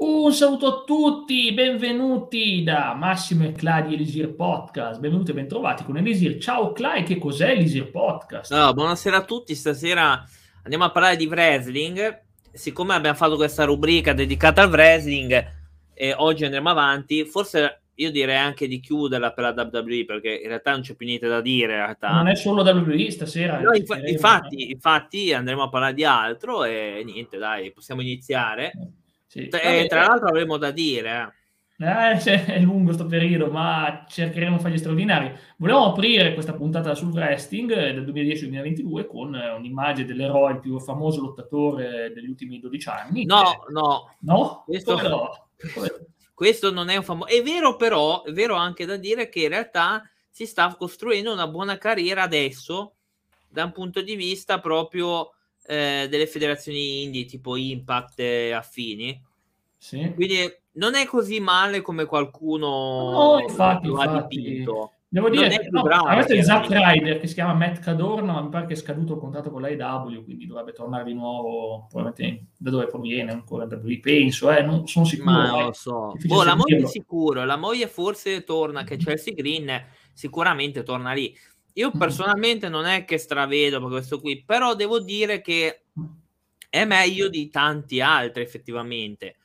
Un saluto a tutti, benvenuti da Massimo e Clay di Elisir Podcast. Benvenuti e bentrovati con Elisir. Ciao Clay, che cos'è Elisir Podcast? No, buonasera a tutti, stasera andiamo a parlare di wrestling. Siccome abbiamo fatto questa rubrica dedicata al wrestling e oggi andremo avanti, forse io direi anche di chiuderla per la WWE perché in realtà non c'è più niente da dire. In realtà. Non è solo WWE stasera. No, inf- infatti, infatti andremo a parlare di altro e niente, dai, possiamo iniziare. Sì. E, tra l'altro avremo da dire. Eh, è lungo questo periodo, ma cercheremo di fargli straordinari. Volevamo aprire questa puntata sul wrestling del 2010-2022 con un'immagine dell'eroe, più famoso lottatore degli ultimi 12 anni. No, che... no. No? Questo... Questo non è un famoso. È vero, però, è vero anche da dire che in realtà si sta costruendo una buona carriera adesso da un punto di vista proprio eh, delle federazioni indie tipo Impact e affini. Sì. Quindi non è così male come qualcuno no, infatti, lo ha dipinto. Devo dire, no, bravo, questo è Zack Ryder che si chiama Matt Cadorna, mi pare che è scaduto il contratto con l'AEW, quindi dovrebbe tornare di nuovo, probabilmente da dove proviene ancora, penso, eh, non sono sicuro. Ma non lo so. Boh, la moglie è sicuro, la moglie forse torna, che Chelsea Green sicuramente torna lì. Io mm. personalmente non è che stravedo per questo qui, però devo dire che è meglio di tanti altri effettivamente,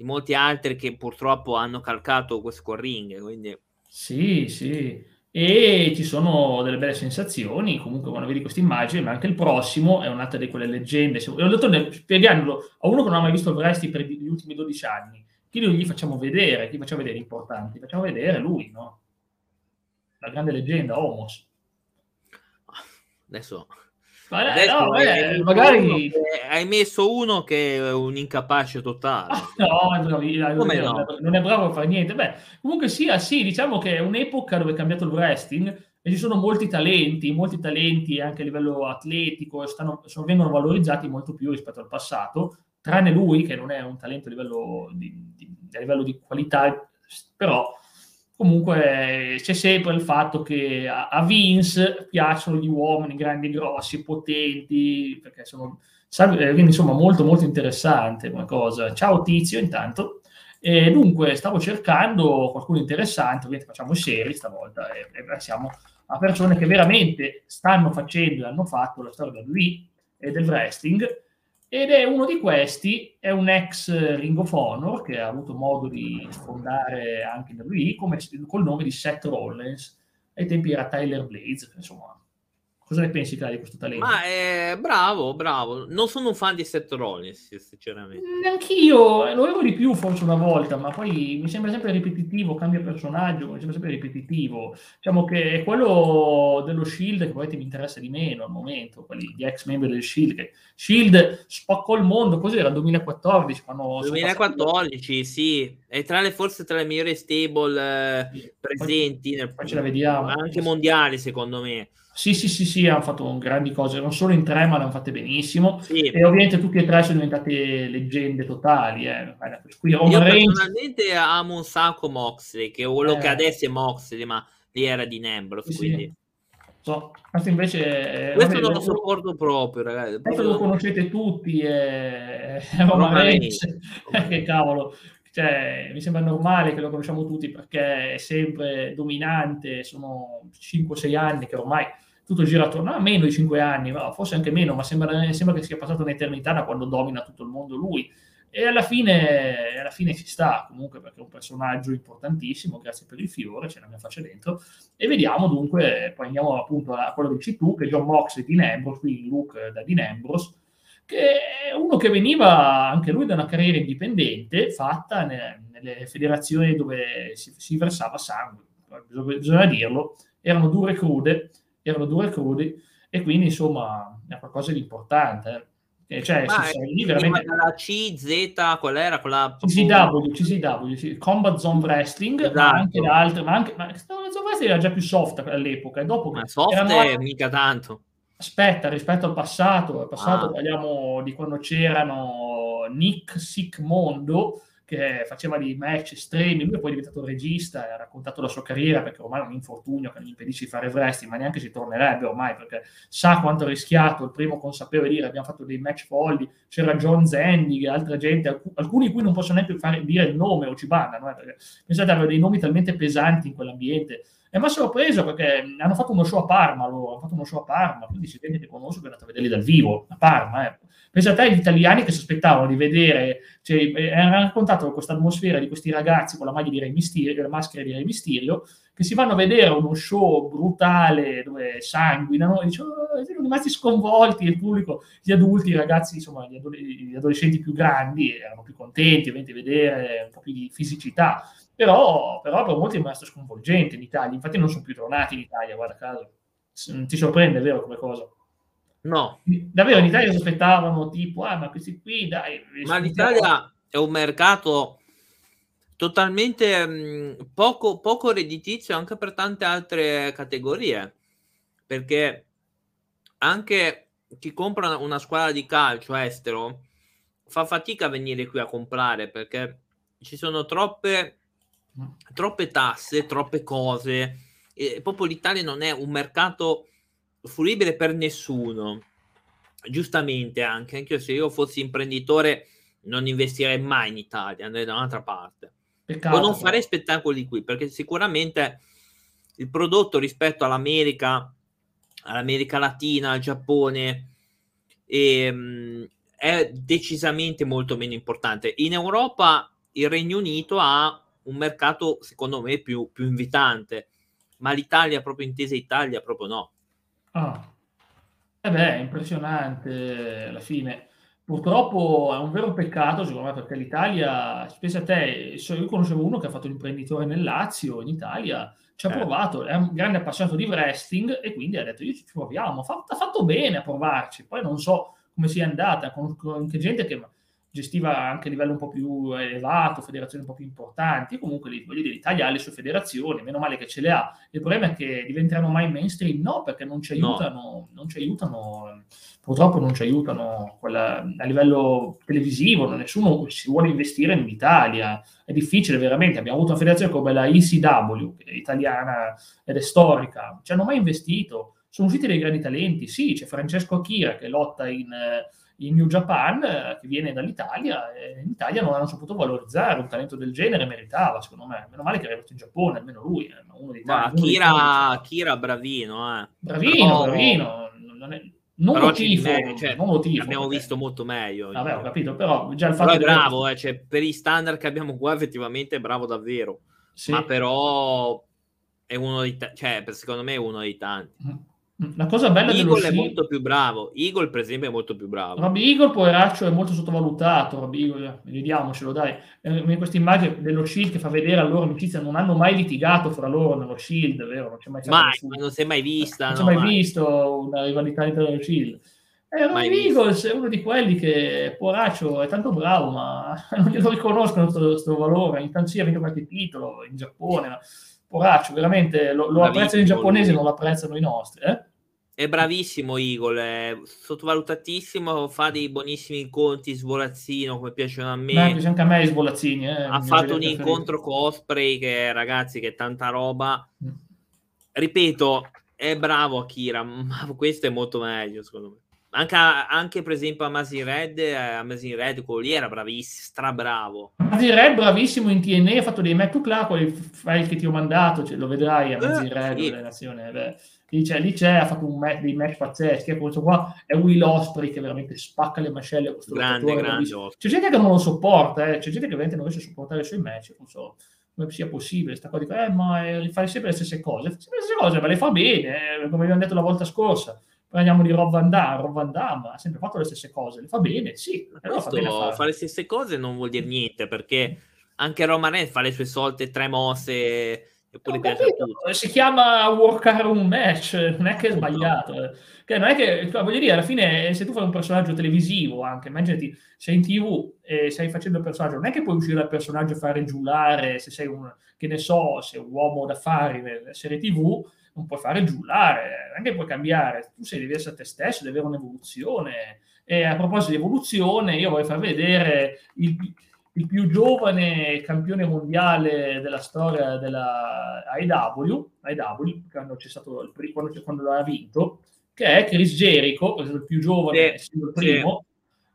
di molti altri che purtroppo hanno calcato questo ring, quindi... Sì, sì, e ci sono delle belle sensazioni comunque quando vedi queste immagini, ma anche il prossimo è un'altra di quelle leggende. Se, ho detto, spiegandolo a uno che non ha mai visto il wrestling per gli ultimi 12 anni, chi gli facciamo vedere, chi facciamo vedere importanti, facciamo vedere lui, no? La grande leggenda, Homos. Adesso, ma, no, eh, magari hai messo uno che è un incapace totale. no, no, non, è, no? non è bravo a fare niente. Beh, comunque sia, sì, diciamo che è un'epoca dove è cambiato il wrestling e ci sono molti talenti, molti talenti anche a livello atletico, stanno, sono, vengono valorizzati molto più rispetto al passato, tranne lui che non è un talento a livello di, di, a livello di qualità, però comunque c'è sempre il fatto che a, Vince piacciono gli uomini grandi, grossi, potenti, perché sono, eh, quindi insomma molto molto interessante come cosa. Ciao Tizio intanto. E dunque stavo cercando qualcuno interessante, ovviamente facciamo serie stavolta e, e siamo a persone che veramente stanno facendo e hanno fatto la storia del lui e del wrestling ed è uno di questi, è un ex Ring of Honor che ha avuto modo di sfondare anche da lui, come, col nome di Seth Rollins. Ai tempi era Tyler Blades, insomma, Cosa ne pensi, Cari, di questo talento? Ma è bravo, bravo. Non sono un fan di Seth Rollins, sinceramente. Neanch'io, eh, lo avevo di più forse una volta, ma poi mi sembra sempre ripetitivo, cambia personaggio, mi sembra sempre ripetitivo. Diciamo che è quello dello Shield che poi mi interessa di meno al momento, quelli di ex membri del Shield. Che Shield spaccò il mondo, cos'era? 2014? Quando 2014, sì. È tra le, forse tra le migliori stable eh, presenti. Poi, nel, poi ce la vediamo. Anche mondiali, secondo me. Sì, sì, sì, sì, hanno fatto grandi cose, non solo in tre, ma le hanno fatte benissimo. Sì. E ovviamente tutti e tre sono diventate leggende totali. Eh. Qui Io personalmente amo un sacco Moxley, che quello eh. che adesso è Moxley, ma lì era di Nembros, sì, quindi... Sì. So, questo invece questo vabbè, non lo sopporto proprio, ragazzi. Questo lo conoscete tutti, è, è Roman Reigns. che cavolo, cioè, mi sembra normale che lo conosciamo tutti perché è sempre dominante, sono 5-6 anni che ormai tutto gira attorno a meno di 5 anni, forse anche meno, ma sembra, sembra che sia passata un'eternità da quando domina tutto il mondo lui. E alla fine, alla fine ci sta, comunque, perché è un personaggio importantissimo, grazie per il fiore, c'è la mia faccia dentro. E vediamo dunque, poi andiamo appunto a quello che dici tu, che John Moxley di Nembros, qui Luke da Dean Ambrose, che è uno che veniva anche lui da una carriera indipendente fatta nelle, nelle federazioni dove si, si, versava sangue, bisogna, bisogna dirlo, erano dure e crude, erano dure e crudi e quindi insomma è qualcosa di importante. Eh. Cioè, ma si, lì veramente... la CZ, qual era quella? CCW, CCW. Combat Zone Wrestling, esatto. ma anche da altre, ma anche ma Combat Zone Wrestling era già più soft all'epoca, e dopo ma soft erano... mica tanto. Aspetta, rispetto al passato, al passato ah. parliamo di quando c'erano Nick Sick Mondo, che faceva dei match estremi, lui è poi diventato regista e ha raccontato la sua carriera perché ormai è un infortunio che gli impedisce di fare wrestling, ma neanche si tornerebbe ormai perché sa quanto ha rischiato, il primo consapevole di dire abbiamo fatto dei match folli, c'era John Zendig, altra gente, alc- alcuni di cui non posso neanche fare, dire il nome o ci bannano, eh, perché pensate avere dei nomi talmente pesanti in quell'ambiente. E mi ha sorpreso perché hanno fatto uno show a Parma loro, hanno fatto uno show a Parma, quindi si vede che conosco che andato a vederli dal vivo, a Parma, ecco. Pensa a te gli italiani che si aspettavano di vedere, cioè, eh, hanno raccontato questa atmosfera di questi ragazzi con la maglia di Re Mysterio, la maschera di Re Mysterio, che si vanno a vedere uno show brutale dove sanguinano e dicono, oh, sono rimasti sconvolti. Il pubblico, gli adulti, i ragazzi, insomma, gli adolescenti più grandi erano più contenti ovviamente di vedere un po' più di fisicità, però, però per molti è rimasto sconvolgente in Italia, infatti non sono più tornati in Italia, guarda caso. Ti sorprende, è vero come cosa? No. Davvero in Italia si aspettavano tipo, ah ma questi qui dai... Ma l'Italia è un mercato totalmente mh, poco, poco redditizio anche per tante altre categorie, perché anche chi compra una squadra di calcio estero fa fatica a venire qui a comprare perché ci sono troppe, troppe tasse, troppe cose. E proprio l'Italia non è un mercato fruibile per nessuno. Giustamente anche, anche se io fossi imprenditore non investirei mai in Italia, andrei da un'altra parte. Peccato, o non farei spettacoli qui, perché sicuramente il prodotto rispetto all'America, all'America Latina, al Giappone, ehm, è decisamente molto meno importante. In Europa il Regno Unito ha un mercato, secondo me, più, più invitante, ma l'Italia, proprio intesa Italia, proprio no. Ah. Eh beh, impressionante alla fine. Purtroppo è un vero peccato, secondo me, perché l'Italia, pensa a te, io conoscevo uno che ha fatto l'imprenditore nel Lazio, in Italia, ci ha eh. provato, è un grande appassionato di wrestling e quindi ha detto io ci proviamo, ha fatto bene a provarci, poi non so come sia andata, conosco anche gente che gestiva anche a livello un po' più elevato, federazioni un po' più importanti, comunque voglio dire, l'Italia ha le sue federazioni, meno male che ce le ha. Il problema è che diventeranno mai mainstream? No, perché non ci aiutano, no. non ci aiutano, purtroppo non ci aiutano quella, a livello televisivo, nessuno si vuole investire in Italia, è difficile veramente, abbiamo avuto una federazione come la è italiana ed è storica, ci hanno mai investito, sono usciti dei grandi talenti, sì, c'è Francesco Akira che lotta in in New Japan, eh, che viene dall'Italia, e in Italia non hanno saputo valorizzare un talento del genere, meritava, secondo me. Meno male che è arrivato in Giappone, almeno lui, è uno dei tanti. Kira, Kira bravino, eh. Bravino, Però... bravino. Non, è, non lo tifo, cioè, non lo tifo. Abbiamo perché... visto molto meglio. Vabbè, ho capito, però già il fatto però è bravo, eh, cioè, per i standard che abbiamo qua effettivamente è bravo davvero. Sì. Ma però è uno dei, t- cioè, secondo me è uno dei tanti. Mm. La cosa bella Eagle dello è molto più bravo. Eagle, per esempio, è molto più bravo. Robbie Eagle, poveraccio, è molto sottovalutato. Robbie Eagle, vediamocelo, dai. Eh, questa immagine dello Shield che fa vedere la loro amicizia, non hanno mai litigato fra loro nello Shield, vero? Non c'è mai, mai non si è mai vista. Non no, si è mai, mai, visto una rivalità all'interno dello Shield. E Robbie Eagles è uno di quelli che, poveraccio, è tanto bravo, ma non glielo riconoscono questo valore. Intanto sì, ha vinto qualche titolo in Giappone, ma poraccio, veramente lo, lo apprezzano i giapponesi, non lo apprezzano i nostri, eh? È bravissimo Eagle, è sottovalutatissimo, fa dei buonissimi incontri, svolazzino come piacciono a me. Beh, piace anche a me svolazzini. Eh, ha fatto un incontro con Osprey che ragazzi che è tanta roba. Mm. Ripeto, è bravo Akira, ma questo è molto meglio secondo me. Anche, anche, per esempio Amazing Red, eh, Amazing Red, quello lì era bravissimo, strabravo. Amazing Red, bravissimo in TNA, ha fatto dei match là, quel file che ti ho mandato, cioè, lo vedrai Amazing eh, Red, sì. nazione, beh. Lì c'è, lì c'è, ha fatto un match, dei match pazzeschi. Questo qua è Will Osprey che veramente spacca le mascelle a questo grande, grande C'è gente che non lo sopporta, eh. c'è gente che veramente non riesce a sopportare i suoi match. Non so come sia possibile. Sta cosa di eh, ma eh, fai sempre le stesse cose. Sempre le stesse cose, ma le fa bene, eh, come abbiamo detto la volta scorsa. Parliamo di Rob Van Damme, Rob Van Damme ha sempre fatto le stesse cose, le fa bene, sì. Però fa bene fare le stesse cose non vuol dire niente, perché anche Roman Reigns fa le sue solite tre mosse Eppure piace a tutti. Si chiama workare un match, non è che è sbagliato. Eh. Che non è che, voglio dire, alla fine, se tu fai un personaggio televisivo, anche, immaginati, sei in tv e stai facendo il personaggio, non è che puoi uscire dal personaggio e fare giullare, se sei un, che ne so, sei un uomo d'affari nella serie tv, non puoi fare giullare, non è che puoi cambiare, tu sei, devi essere te stesso, devi avere un'evoluzione. E a proposito di evoluzione, io voglio far vedere il, il più giovane campione mondiale della storia della AEW, AEW quando c'è stato il primo, quando, quando l'ha vinto, che è Chris Jericho, il più giovane, sì, il primo,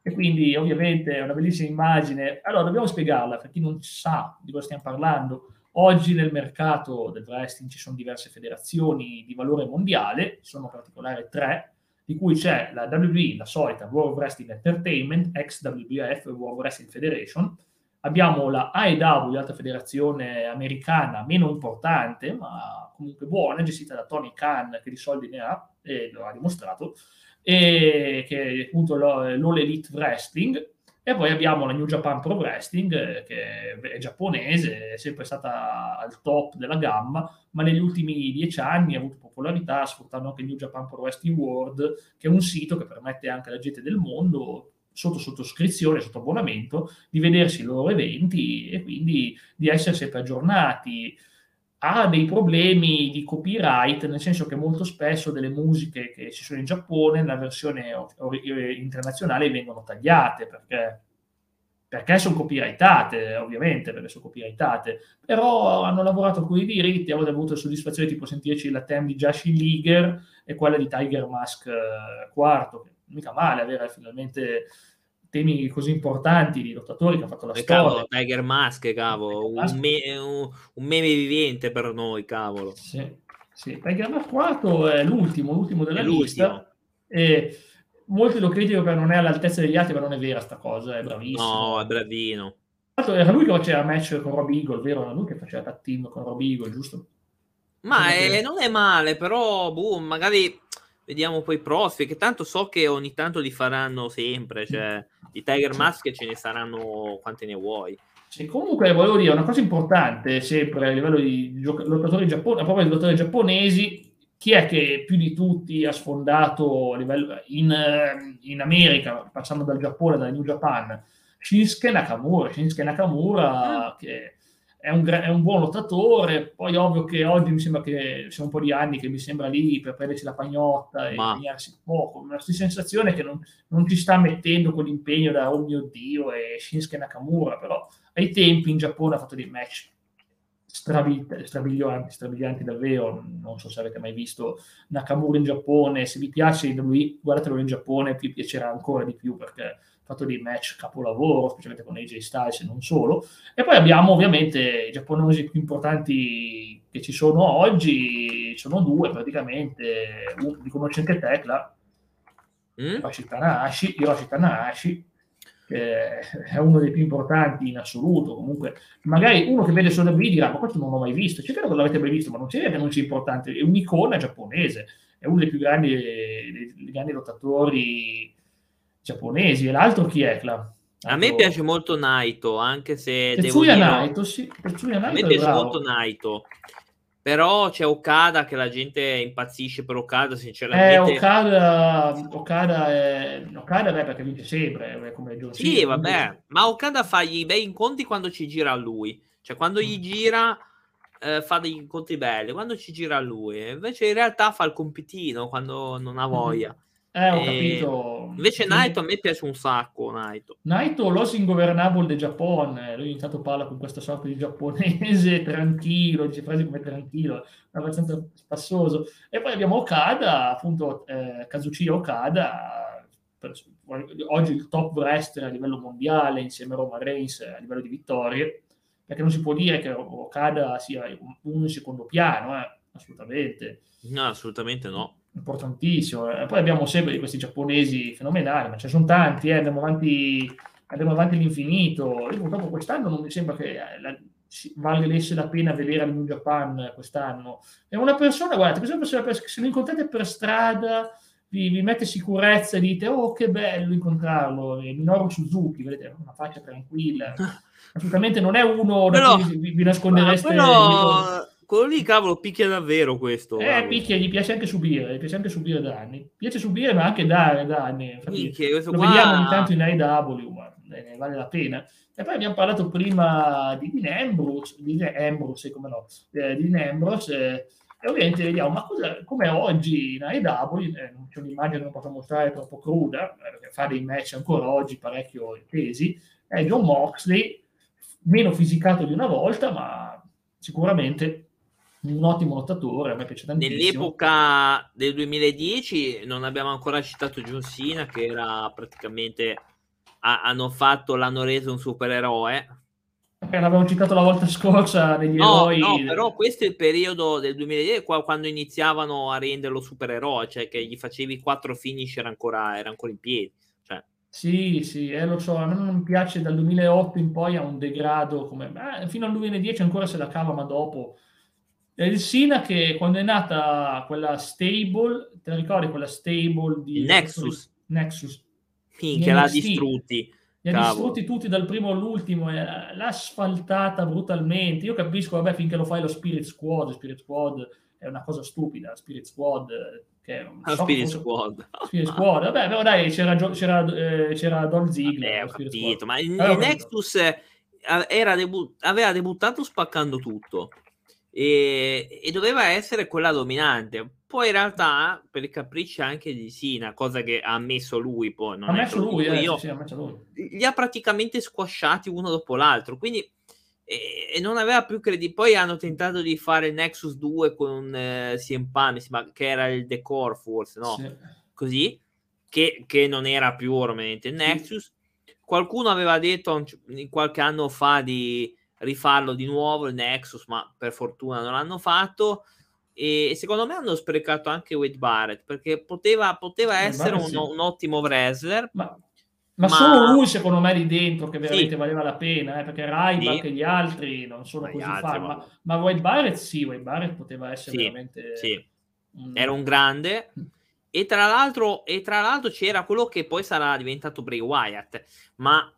sì. e quindi ovviamente è una bellissima immagine. Allora, dobbiamo spiegarla per chi non sa di cosa stiamo parlando. Oggi nel mercato del wrestling ci sono diverse federazioni di valore mondiale, sono in particolare tre, di cui c'è la WWE, la solita World Wrestling Entertainment, ex WWF, World Wrestling Federation, abbiamo la AEW, l'altra federazione americana meno importante, ma comunque buona, gestita da Tony Khan, che di soldi ne ha, e lo ha dimostrato, e che è appunto l'All Elite Wrestling, e poi abbiamo la New Japan Pro Wrestling, che è giapponese, è sempre stata al top della gamma, ma negli ultimi dieci anni ha avuto popolarità sfruttando anche New Japan Pro Wrestling World, che è un sito che permette anche alla gente del mondo sotto sottoscrizione, sotto abbonamento, di vedersi i loro eventi e quindi di essere sempre aggiornati. Ha dei problemi di copyright, nel senso che molto spesso delle musiche che ci sono in Giappone, nella versione internazionale, vengono tagliate perché perché sono copyrightate, ovviamente, perché sono copyrightate, però hanno lavorato con i diritti, hanno avuto soddisfazione tipo sentirci la theme di Jashi Liger e quella di Tiger Mask IV, che mica male avere finalmente temi così importanti di lottatori che hanno fatto la e storia. Cavolo, Tiger Mask, cavolo, Mask. Un, me- un, un, meme vivente per noi, cavolo. Sì, sì. Tiger Mask 4 è l'ultimo, l'ultimo della è lista. L'ultimo. E molti lo criticano perché non è all'altezza degli altri, ma non è vera sta cosa, è bravissimo. No, è bravino. Era lui che faceva match con Rob Eagle, vero? Era lui che faceva tag team con Rob Eagle, giusto? Ma è, non è male, però boh, magari vediamo poi i prossimi, che tanto so che ogni tanto li faranno sempre, cioè di Tiger Mask ce ne saranno quante ne vuoi. Sì, comunque volevo dire una cosa importante sempre a livello di gioc- lottatori giapponesi, proprio di lottatori giapponesi, chi è che più di tutti ha sfondato a livello in, in America, passando dal Giappone, dal New Japan? Shinsuke Nakamura, Shinsuke Nakamura mm. che è un, è un, buon lottatore, poi ovvio che oggi mi sembra che sia un po' di anni che mi sembra lì per prendersi la pagnotta e Ma... impegnarsi poco, una sensazione che non, non ci sta mettendo quell'impegno da oh mio Dio e Shinsuke Nakamura, però ai tempi in Giappone ha fatto dei match strabilianti, strabilianti davvero, non so se avete mai visto Nakamura in Giappone, se vi piace lui, guardatelo in Giappone, vi piacerà ancora di più perché fatto dei match capolavoro, specialmente con AJ Styles e non solo. E poi abbiamo ovviamente i giapponesi più importanti che ci sono oggi, sono due praticamente, uno li conosci anche Tecla, mm? Hiroshi Tanahashi, Hiroshi Tanahashi che è uno dei più importanti in assoluto. Comunque, magari uno che vede solo WWE dirà: Ma questo non l'ho mai visto. C'è credo che l'avete mai visto, ma non c'è che non sia importante. È un'icona giapponese, è uno dei più grandi, dei, dei grandi lottatori giapponesi. E l'altro chi è? Cla? A me piace molto Naito, anche se Tetsuya devo dire... Naito, sì. Tetsuya Naito a me piace bravo. molto Naito. Però c'è Okada che la gente impazzisce per Okada, sinceramente. Eh, Okada, Okada, è... Okada beh, perché vince sempre, come John Sì, Cena, vabbè, quindi... ma Okada fa i bei incontri quando ci gira a lui. Cioè, quando gli mm. gira eh, fa degli incontri belli, quando ci gira a lui. Invece in realtà fa il compitino quando non ha mm-hmm. Eh, ho e... capito. Invece Naito a me piace un sacco, Naito. Naito, l'os ingovernable del Giappone. Lui intanto parla con questa sorta di giapponese tranquillo, dice frasi come tranquillo, abbastanza spassoso. E poi abbiamo Okada, appunto eh, Kazuchiya Okada, per, oggi il top wrestler a livello mondiale insieme a Roman Reigns a livello di vittorie, perché non si può dire che Okada sia uno in secondo piano, eh, assolutamente. No, assolutamente no importantissimo. E poi abbiamo sempre di questi giapponesi fenomenali, ma ce ne sono tanti, eh, andiamo, avanti, andiamo avanti all'infinito. Io purtroppo quest'anno non mi sembra che eh, la, valesse la pena vedere al New Japan quest'anno. È una persona, guardate, questa persona, se lo incontrate per strada, vi, vi, mette sicurezza e dite, oh che bello incontrarlo, e Minoru Suzuki, vedete, una faccia tranquilla. Assolutamente non è uno però, da cui vi, vi nascondereste... Però quello lì, cavolo, picchia davvero questo. Eh, cavolo. picchia, gli piace anche subire, gli piace anche subire danni. Piace subire, ma anche dare danni. Infatti, Minchia, lo qua... vediamo ogni tanto in AEW, ma eh, vale la pena. E poi abbiamo parlato prima di Dean Ambrose, di Ambrose, come no, eh, di Ambrose, eh, e ovviamente vediamo, ma cosa, come oggi in AEW, eh, c'è un'immagine che non posso mostrare troppo cruda, eh, perché fa dei match ancora oggi parecchio intesi, è John Moxley, meno fisicato di una volta, ma sicuramente un ottimo lottatore, a me piace tantissimo. Nell'epoca del 2010 non abbiamo ancora citato John Cena, che era praticamente ha, hanno fatto, l'hanno reso un supereroe. Eh, l'avevamo citato la volta scorsa degli no, eroi. No, però questo è il periodo del 2010 quando iniziavano a renderlo supereroe, cioè che gli facevi quattro finish era ancora, era ancora in piedi. Cioè. Sì, sì, eh, lo so, a me non piace dal 2008 in poi a un degrado come... Eh, fino al 2010 ancora se la cava, ma dopo... Il Sina che quando è nata quella stable, te la ricordi quella stable di... Nexus. Nexus, Minchia, l'ha distrutti. Li ha distrutti tutti dal primo all'ultimo, l'ha asfaltata brutalmente. Io capisco, vabbè, finché lo fai lo Spirit Squad, Spirit Squad è una cosa stupida, Spirit Squad che è un so Spirit Squad. Spirit Squad, vabbè, però dai, c'era, c'era, eh, c'era Don Ziggler. Vabbè, ma il allora, Nexus era debu- aveva debuttato spaccando tutto e, e doveva essere quella dominante poi in realtà, per capricci anche di Sina, cosa che ha ammesso lui poi, non ha messo lui, eh, io, sì, lui, li ha praticamente squasciati uno dopo l'altro, quindi e, e non aveva più credi. Poi hanno tentato di fare Nexus 2 con eh, CM Punk, che era il decor forse, no? Sì. Così, che, che, non era più ormai Nexus. Qualcuno aveva detto qualche anno fa di rifarlo di nuovo il Nexus, ma per fortuna non l'hanno fatto e secondo me hanno sprecato anche Wade Barrett perché poteva, poteva essere un, sì. un, ottimo wrestler ma, ma, ma, solo lui secondo me lì dentro che veramente sì. valeva la pena eh, perché Ryback sì. e gli altri non sono ma così fan ma, ma Wade Barrett sì Wade Barrett poteva essere veramente sì. Un... era un grande mm. e tra l'altro e tra l'altro c'era quello che poi sarà diventato Bray Wyatt ma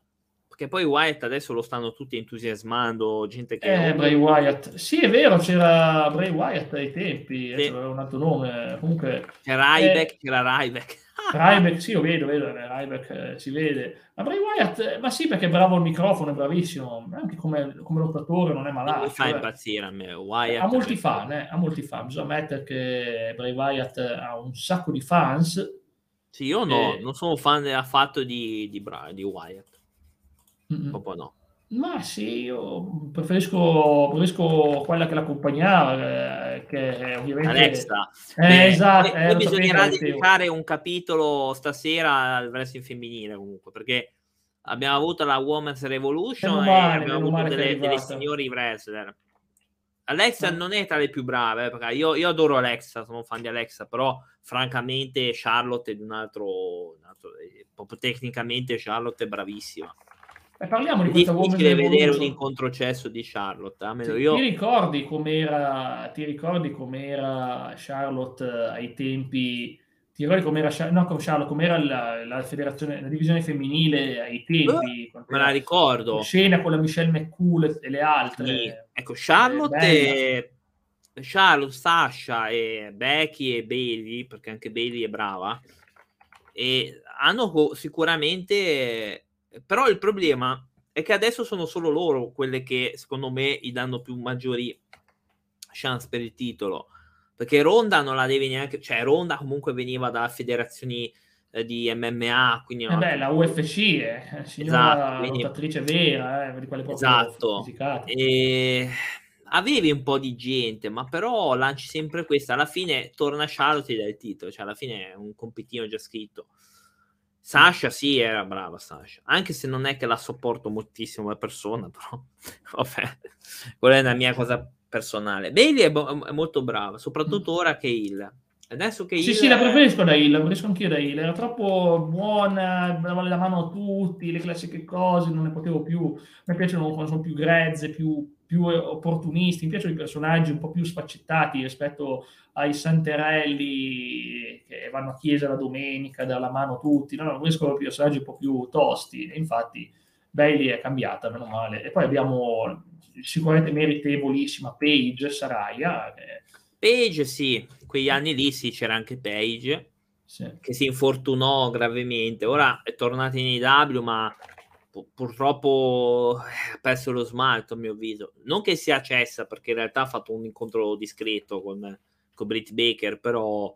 che poi Wyatt adesso lo stanno tutti entusiasmando, gente che... Eh, Bray Wyatt. Sì, è vero, c'era Bray Wyatt ai tempi, sì. aveva un altro nome, comunque... C'era Ryback, eh... c'era Ryback. Ryback, sì, lo vedo, vedo, Ryback eh, si vede. Ma Bray Wyatt, eh, ma sì, perché è bravo al microfono, è bravissimo, anche come, come lottatore non è malato. Mi fa eh. impazzire a me, Wyatt. Ha molti fan, eh, ha molti fan, bisogna ammettere che Bray Wyatt ha un sacco di fans. Sì, io no, e... non sono fan affatto di, di, di Wyatt. Mm-mm. Proprio no. Ma sì, io preferisco, preferisco quella che l'accompagnava, eh, che ovviamente... Alexa. Eh, Beh, esatto. Eh, bisognerà dedicare un capitolo stasera al wrestling femminile comunque, perché abbiamo avuto la Women's Revolution male, e abbiamo avuto delle, delle, signori wrestler. Alexa no. non è tra le più brave, eh, perché io, io, adoro Alexa, sono un fan di Alexa, però francamente Charlotte è di un altro, un altro eh, proprio tecnicamente Charlotte è bravissima. Eh, parliamo di questa difficile vedere un incontrocesso di Charlotte. Sì, io... Ti ricordi com'era, ti ricordi com'era Charlotte eh, ai tempi? Ti ricordi com'era, no, com Charlotte, com'era la, la, federazione, la divisione femminile ai tempi? Uh, me la ricordo. Scena con la Michelle McCool e le altre. Sì. Ecco, Charlotte, e... Charlotte, Sasha e Becky e Bailey, perché anche Bailey è brava, e hanno sicuramente però il problema è che adesso sono solo loro quelle che secondo me gli danno più maggiori chance per il titolo. Perché Ronda non la deve neanche, cioè Ronda comunque veniva da federazioni eh, di MMA, quindi eh beh, la UFC è signora esatto, lottatrice vera, eh, di quelle proprio esatto. E avevi un po' di gente, ma però lanci sempre questa. Alla fine torna Charlotte e dai il titolo, cioè alla fine è un compitino già scritto. Sasha sì, era brava Sasha, anche se non è che la sopporto moltissimo come persona, però vabbè, quella è una mia cosa personale. Bailey è, bo- è molto brava, soprattutto ora che Hill. Adesso che sì, Hill sì, la preferisco da Hill, la preferisco anch'io da Hill, era troppo buona, dava la mano a tutti, le classiche cose, non ne potevo più, mi piacciono quando sono più grezze, più più opportunisti, mi piacciono i personaggi un po' più sfaccettati rispetto ai santerelli che vanno a chiesa la domenica, dare la mano a tutti, no, no, riescono più personaggi un po' più tosti, e infatti Bailey è cambiata, meno male. E poi abbiamo sicuramente meritevolissima Paige Saraya. Che... Page sì, quegli anni lì sì, c'era anche Page, sì. che si infortunò gravemente, ora è tornata in AW ma purtroppo eh, ha perso lo smalto a mio avviso. Non che sia cessa, perché in realtà ha fatto un incontro discreto con, con Britt Baker, però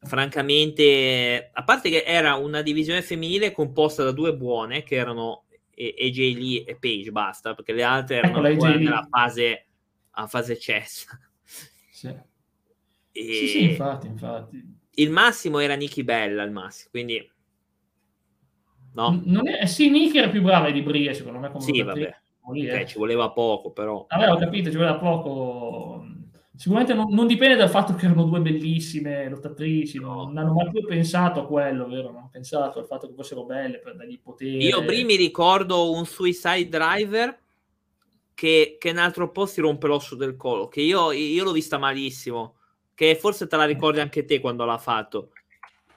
francamente, a parte che era una divisione femminile composta da due buone, che erano e, e J. Lee e Page, basta, perché le altre erano ecco, nella fase, a fase cessa. Sì. E... sì, sì, infatti, infatti. Il massimo era Nicky Bella, il massimo, quindi... No? Non è... Sì, Nicky era più brava di Brie, secondo me. Come sì, vabbè. Lì, okay, eh. ci voleva poco, però. Vabbè, ho capito, ci voleva poco Sicuramente non, non, dipende dal fatto che erano due bellissime lottatrici, no. non hanno mai più pensato a quello, vero? Non hanno pensato al fatto che fossero belle per dargli potere. Io prima mi ricordo un Suicide Driver che, che un altro po' si rompe l'osso del collo, che io, io l'ho vista malissimo, che forse te la ricordi anche te quando l'ha fatto.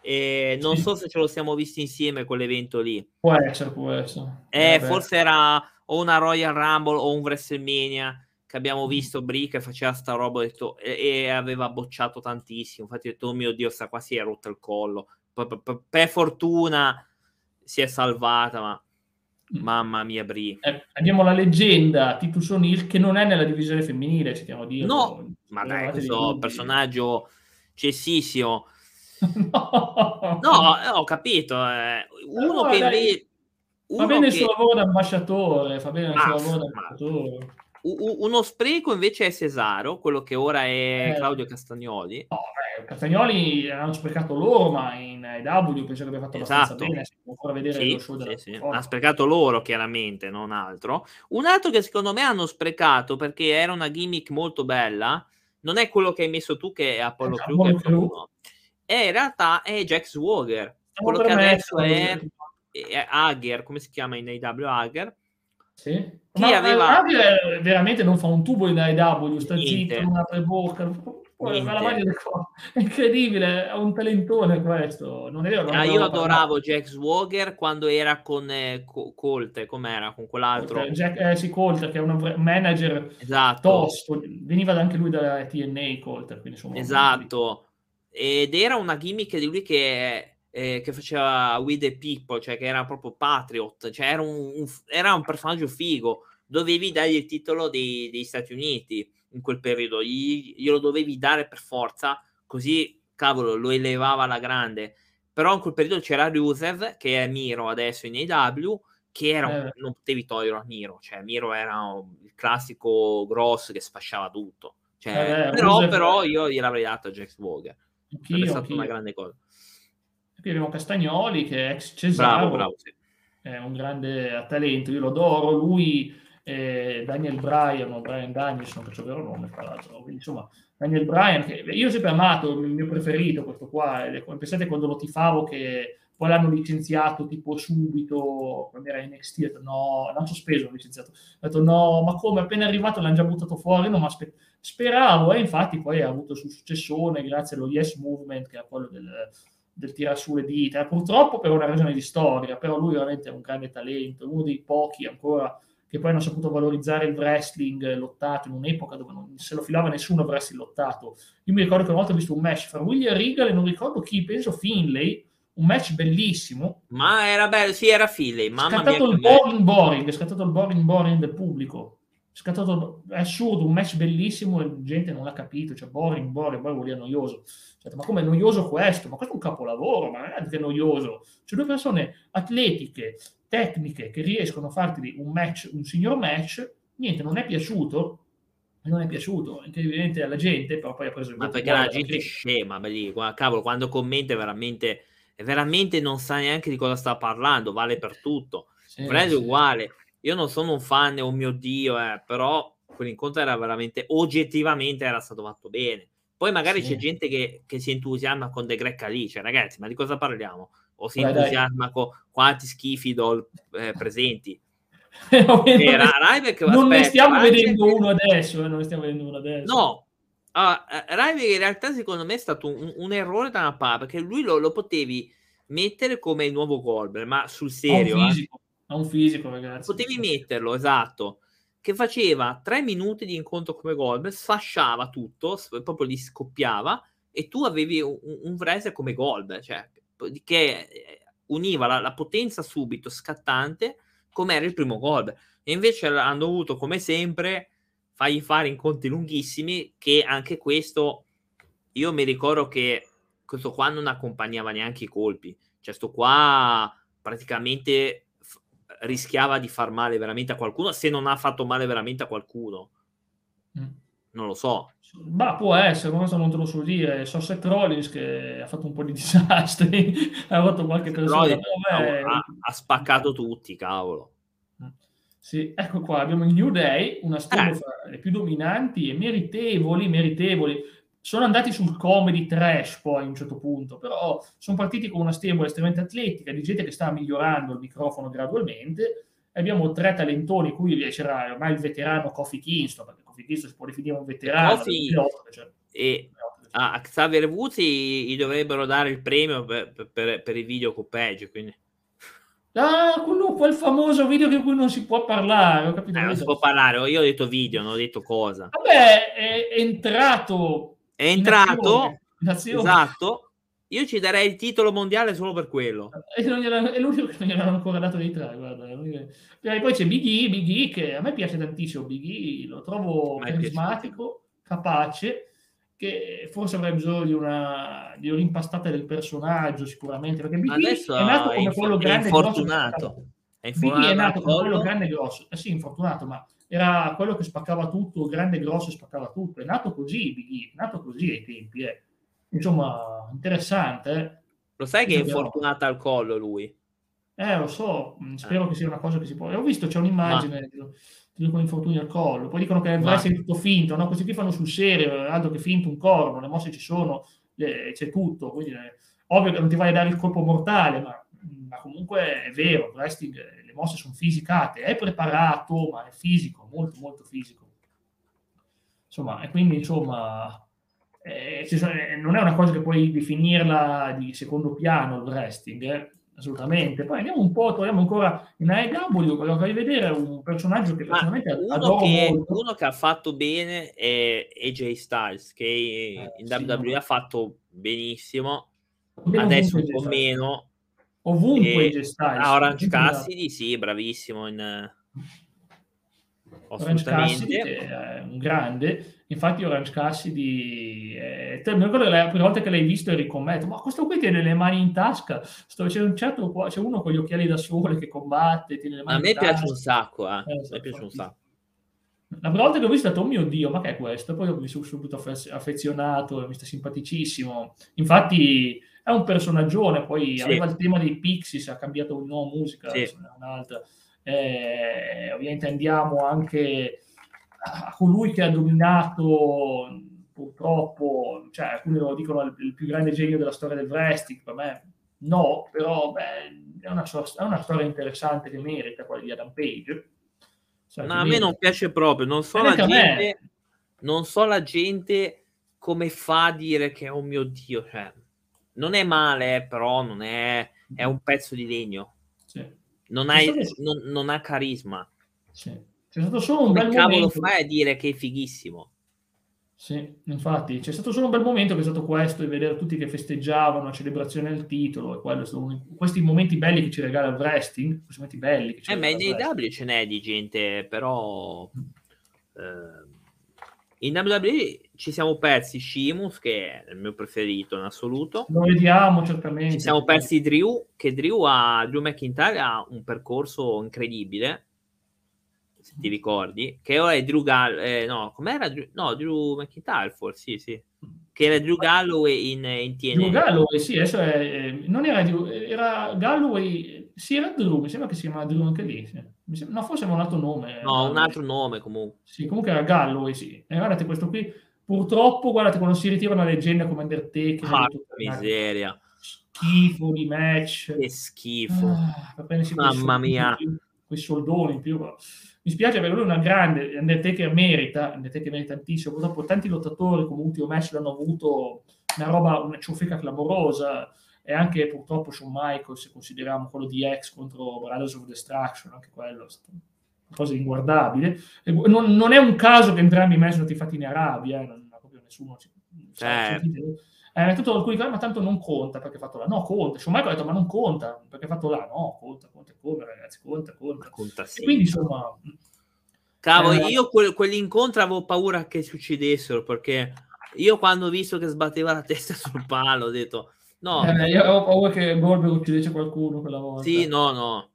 E non sì. so se ce lo siamo visti insieme quell'evento lì. Può essere, può essere. Eh, forse era o una Royal Rumble o un WrestleMania che abbiamo visto Brie che faceva sta roba detto, e, e, aveva bocciato tantissimo. Infatti, ho detto, oh mio Dio, sta qua si è rotto il collo. Per, fortuna si è salvata, ma mm. mamma mia, Brie. Eh, abbiamo la leggenda Titus O'Neill che non è nella divisione femminile, ci stiamo dire. No, ma dai, questo personaggio cessissimo. No. no, eh, ho capito. Eh. Uno no, che invece... Fa bene il suo lavoro da ambasciatore, fa bene il suo lavoro da ambasciatore uno spreco invece è Cesaro, quello che ora è eh, Claudio Castagnoli. No, beh, Castagnoli hanno sprecato loro, ma in AW penso che abbia fatto esatto. abbastanza bene. Si può ancora vedere sì, lo show sì, sì. Ha sprecato loro, chiaramente, non altro. Un altro che secondo me hanno sprecato perché era una gimmick molto bella, non è quello che hai messo tu, che è Apollo eh, Crew, che è in realtà è Jack Swagger, quello che adesso è, è Hager, come si chiama in AW Hager sì. Ma aveva... veramente non fa un tubo in AEW, sta zitto, non apre bocca. È incredibile, è un talentone questo. Non è vero, ah, io adoravo Jack Swagger quando era con eh, Colt, com'era con quell'altro? Jack, eh, sì, Colt, che è un manager esatto. tosto, veniva anche lui dalla TNA Colt. Quindi, insomma, esatto, ed era una gimmick di lui che eh, che faceva We the People, cioè che era proprio Patriot, cioè era un, un, era un personaggio figo, dovevi dargli il titolo dei, degli Stati Uniti in quel periodo, gli, glielo dovevi dare per forza, così cavolo lo elevava alla grande. Però in quel periodo c'era Rusev, che è Miro adesso in AW, che era, eh. non potevi togliere a Miro, cioè Miro era un, il classico grosso che sfasciava tutto. Cioè, eh, però, però, io gliel'avrei dato a Jack Swagger. Sarebbe stata una grande cosa. Qui abbiamo Castagnoli che è ex Cesaro, bravo, bravo, sì. è un grande talento, io lo adoro, lui eh, Daniel Bryan, o Brian Danielson, che il vero nome tra l'altro, quindi insomma Daniel Bryan, che io ho sempre amato, il mio preferito questo qua, pensate quando lo tifavo che poi l'hanno licenziato tipo subito, quando era NXT, ho detto no, l'hanno sospeso, l'hanno licenziato, ho detto no, ma come, appena arrivato l'hanno già buttato fuori, no, ma aspe- speravo, e infatti poi ha avuto il suo successone grazie allo Yes Movement, che è quello del del tirare su le dita, purtroppo per una ragione di storia, però lui veramente è un grande talento, uno dei pochi ancora che poi hanno saputo valorizzare il wrestling lottato in un'epoca dove non se lo filava nessuno il wrestling lottato. Io mi ricordo che una volta ho visto un match fra William Regal e non ricordo chi, penso Finlay, un match bellissimo. Ma era bello, sì, era Finlay. Mamma scattato mia, il boring boring, è scattato il boring boring del pubblico. Scattato, è assurdo, un match bellissimo e gente non l'ha capito, cioè boring, boring, poi vuol dire noioso. Cioè, ma come è noioso questo? Ma questo è un capolavoro, ma non è che noioso. Cioè, due persone atletiche, tecniche, che riescono a farti un match, un signor match, niente, non è piaciuto, non è piaciuto, incredibilmente alla gente, però poi ha preso il Ma perché la gente è scema, lì, cavolo, quando commenta veramente, veramente non sa neanche di cosa sta parlando, vale per tutto. Sì, Fred è uguale. Io non sono un fan, oh mio Dio, eh, però quell'incontro era veramente, oggettivamente era stato fatto bene. Poi magari sì. c'è gente che, che, si entusiasma con De Greca lì, cioè ragazzi, ma di cosa parliamo? O si Beh, entusiasma dai. con quanti schifi do, eh, presenti. Era Ryback, non aspetta, ne stiamo vedendo uno adesso, eh, non ne stiamo vedendo uno adesso. No, uh, Ryback in realtà secondo me è stato un, un errore da una parte, perché lui lo, lo, potevi mettere come il nuovo Goldberg, ma sul serio. Ha un fisico, eh. Ha un fisico ragazzi. Potevi metterlo, esatto che faceva tre minuti di incontro come Goldberg, sfasciava tutto, proprio li scoppiava, e tu avevi un, un wrestler come Goldberg, cioè, che eh, univa la, la, potenza subito, scattante, come era il primo Goldberg. E invece hanno dovuto, come sempre, fargli fare incontri lunghissimi, che anche questo, io mi ricordo che questo qua non accompagnava neanche i colpi, cioè sto qua praticamente rischiava di far male veramente a qualcuno se non ha fatto male veramente a qualcuno. Mm. Non lo so. Ma può essere, questo non te lo so dire. So Seth Rollins che ha fatto un po' di disastri, ha fatto qualche persona. Beh... Ha, ha, spaccato tutti, cavolo. Mm. Sì, ecco qua, abbiamo il New Day, una storia eh. fra le più dominanti e meritevoli, meritevoli. Sono andati sul comedy trash poi a un certo punto, però sono partiti con una stable estremamente atletica, di gente che sta migliorando il microfono gradualmente. Abbiamo tre talentoni, qui c'era ormai il veterano Kofi Kingston, perché Kofi Kingston si può definire un veterano. Kofi cioè, e a Xavier Woods gli dovrebbero dare il premio per, per, per i video con Page, quindi... Ah, quello, quel famoso video di cui non si può parlare. Ho capito eh, non si può parlare, io ho detto video, non ho detto cosa. Vabbè, è entrato è entrato, esatto. Io ci darei il titolo mondiale solo per quello. E è l'unico che non gli hanno ancora dato dei tre. Guarda. E poi c'è Big E, Big E, che a me piace tantissimo. Big E lo trovo carismatico, capace, che forse avrebbe bisogno di una, di un'impastata del personaggio, sicuramente. Perché Big Adesso è nato come quello grande e grosso. È infortunato. Big è nato come quello grande e grosso. Eh sì, infortunato, ma era quello che spaccava tutto, grande e grosso spaccava tutto. È nato così Big è nato così ai tempi. Eh. Insomma, interessante. Eh. Lo sai che è infortunata al collo lui? Eh, lo so, mm, spero eh. che sia una cosa che si può... Ho visto, c'è un'immagine Ma... con infortuni al collo, poi dicono che deve essere tutto finto, no? Questi qui fanno sul serio, altro che finto un corno, le mosse ci sono, le... c'è tutto, quindi è ovvio che non ti vai a dare il colpo mortale, ma, ma comunque è vero, il wrestling mosse sono fisicate, è preparato, ma è fisico, molto molto fisico. Insomma, e quindi insomma, eh, non è una cosa che puoi definirla di secondo piano il wrestling, eh? assolutamente. Poi andiamo un po', torniamo ancora in AEW, voglio farvi vedere un personaggio che personalmente uno che, uno che, ha fatto bene è AJ Styles, che eh, in sì, WWE no. ha fatto benissimo, adesso un po' meno, Ovunque e... Styles. Ah, Orange Cassidy, sì, bravissimo in... Orange Cassidy è un grande, infatti Orange Cassidy è... mi ricordo che la prima volta che l'hai visto eri con me, ma questo qui tiene le mani in tasca, Sto... c'è, un certo... c'è uno con gli occhiali da sole che combatte, tiene le mani a me piace un sacco, eh. eh a me piace un sacco. La prima volta che ho visto ho detto, oh mio Dio, ma che è questo? Poi mi sono subito affezionato, mi sta simpaticissimo. Infatti è un personaggione, poi sì. aveva il tema dei Pixies, ha cambiato una nuova musica, sì. un'altra. Eh, ovviamente andiamo anche a colui che ha dominato purtroppo, cioè alcuni lo dicono il, il più grande genio della storia del wrestling, per me no, però beh, è, una, è, una, storia interessante che merita quella di Adam Page. Cioè, no, a me non piace proprio, non so, la gente, non so la gente come fa a dire che oh mio Dio, cioè, non è male, però non è, è un pezzo di legno. Sì. Non, hai, non, non, ha carisma. Sì. C'è stato solo un Come bel cavolo momento. fai a dire che è fighissimo? Sì, infatti c'è stato solo un bel momento che è stato questo, di vedere tutti che festeggiavano la celebrazione del titolo, e quello questi momenti belli che ci regala il wrestling, questi momenti belli che ci eh, ma nei W ce n'è di gente, però... Mm. Eh, in WWE ci siamo persi Shimus, che è il mio preferito in assoluto. Lo vediamo certamente. Ci siamo persi Drew, che Drew, ha, Drew McIntyre ha un percorso incredibile, se ti ricordi, che ora è Drew Gall... Eh, no, com'era? Drew, no, Drew McIntyre forse, sì, sì. Che era Drew Galloway in, in TNA. Drew Galloway, sì, adesso è, non era Drew, era Galloway, sì, era Drew, mi sembra che si chiama Drew anche lì, sì. No, forse aveva un altro nome. No, un altro nome comunque. Sì, comunque era Galloway, sì. E guardate questo qui, purtroppo, guardate, quando si ritira una leggenda come Undertaker... Ah, miseria. Schifo di match. Che schifo. Ah, Mamma mia. Quei soldoni in più. Mi spiace perché lui è una grande, Undertaker merita, Undertaker merita tantissimo, purtroppo tanti lottatori come ultimo match l'hanno avuto una roba, una ciofeca clamorosa, e anche purtroppo Shawn Michaels, se consideriamo quello di X contro Brothers of Destruction, anche quello è stato una cosa inguardabile. Non, non, è un caso che entrambi i match sono stati fatti in Arabia, non ha proprio nessuno... Eh. Eh, tutto alcuni ma tanto non conta perché ha fatto là. No, conta. Michaels ha detto, ma non conta perché ha fatto là. No, conta, conta, come ragazzi, conta, conta. conta sì. Quindi, insomma... Cavolo, eh, io que- quell'incontro avevo paura che succedessero perché io quando ho visto che sbatteva la testa sul palo ho detto No. Eh, io avevo paura che Goldberg uccidesse qualcuno quella volta. Sì, no, no.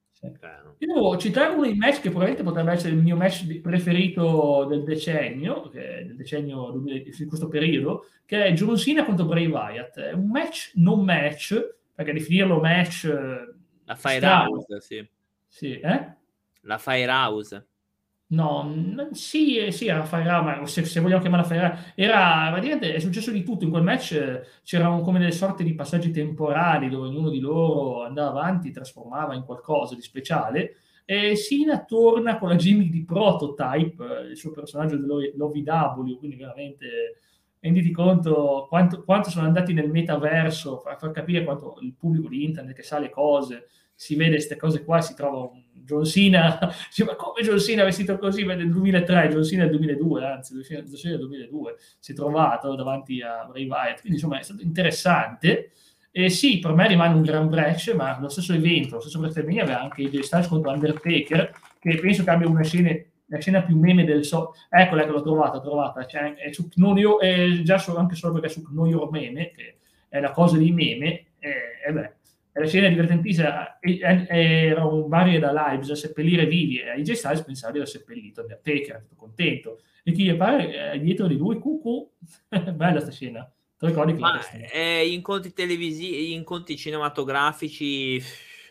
Io devo citare uno dei match che probabilmente potrebbe essere il mio match preferito del decennio, del decennio in questo periodo, che è John Cena contro Bray Wyatt. È un match non match, perché definirlo match... La Firehouse, sì. Sì, eh? La Firehouse. No, sì, eh, sì, era Firehouse, se, se vogliamo chiamarla Firehouse, era praticamente è successo di tutto in quel match. C'erano come delle sorte di passaggi temporali dove ognuno di loro andava avanti, trasformava in qualcosa di speciale. E Sina torna con la gimmick di Prototype, eh, il suo personaggio dell'OVW, quindi veramente renditi conto quanto, quanto, sono andati nel metaverso, a far capire quanto il pubblico di internet che sa le cose, si vede queste cose qua, si trova un John Cena, dice, ma come John Cena vestito così? Nel 2003, John Cena nel 2002, anzi, John Cena nel 2002, si è trovato davanti a Bray Wyatt, quindi insomma è stato interessante. E sì, per me rimane un gran break, ma lo stesso evento, lo stesso WrestleMania aveva anche i Styles contro Undertaker, che penso che abbia una scena, la scena più meme del so. Eccola che l'ho trovata, trovata. Cioè, è, su, non è già solo, anche solo perché è su Know Your Meme, che è la cosa di meme, e, e beh, la scena divertentissima era un Barry da live a seppellire vivi e AJ Styles pensava di aver seppellito Undertaker, era tutto contento. E chi gli pare eh, dietro di lui cucù. Bella sta scena. Te ricordi ma eh, incontri televisivi incontri cinematografici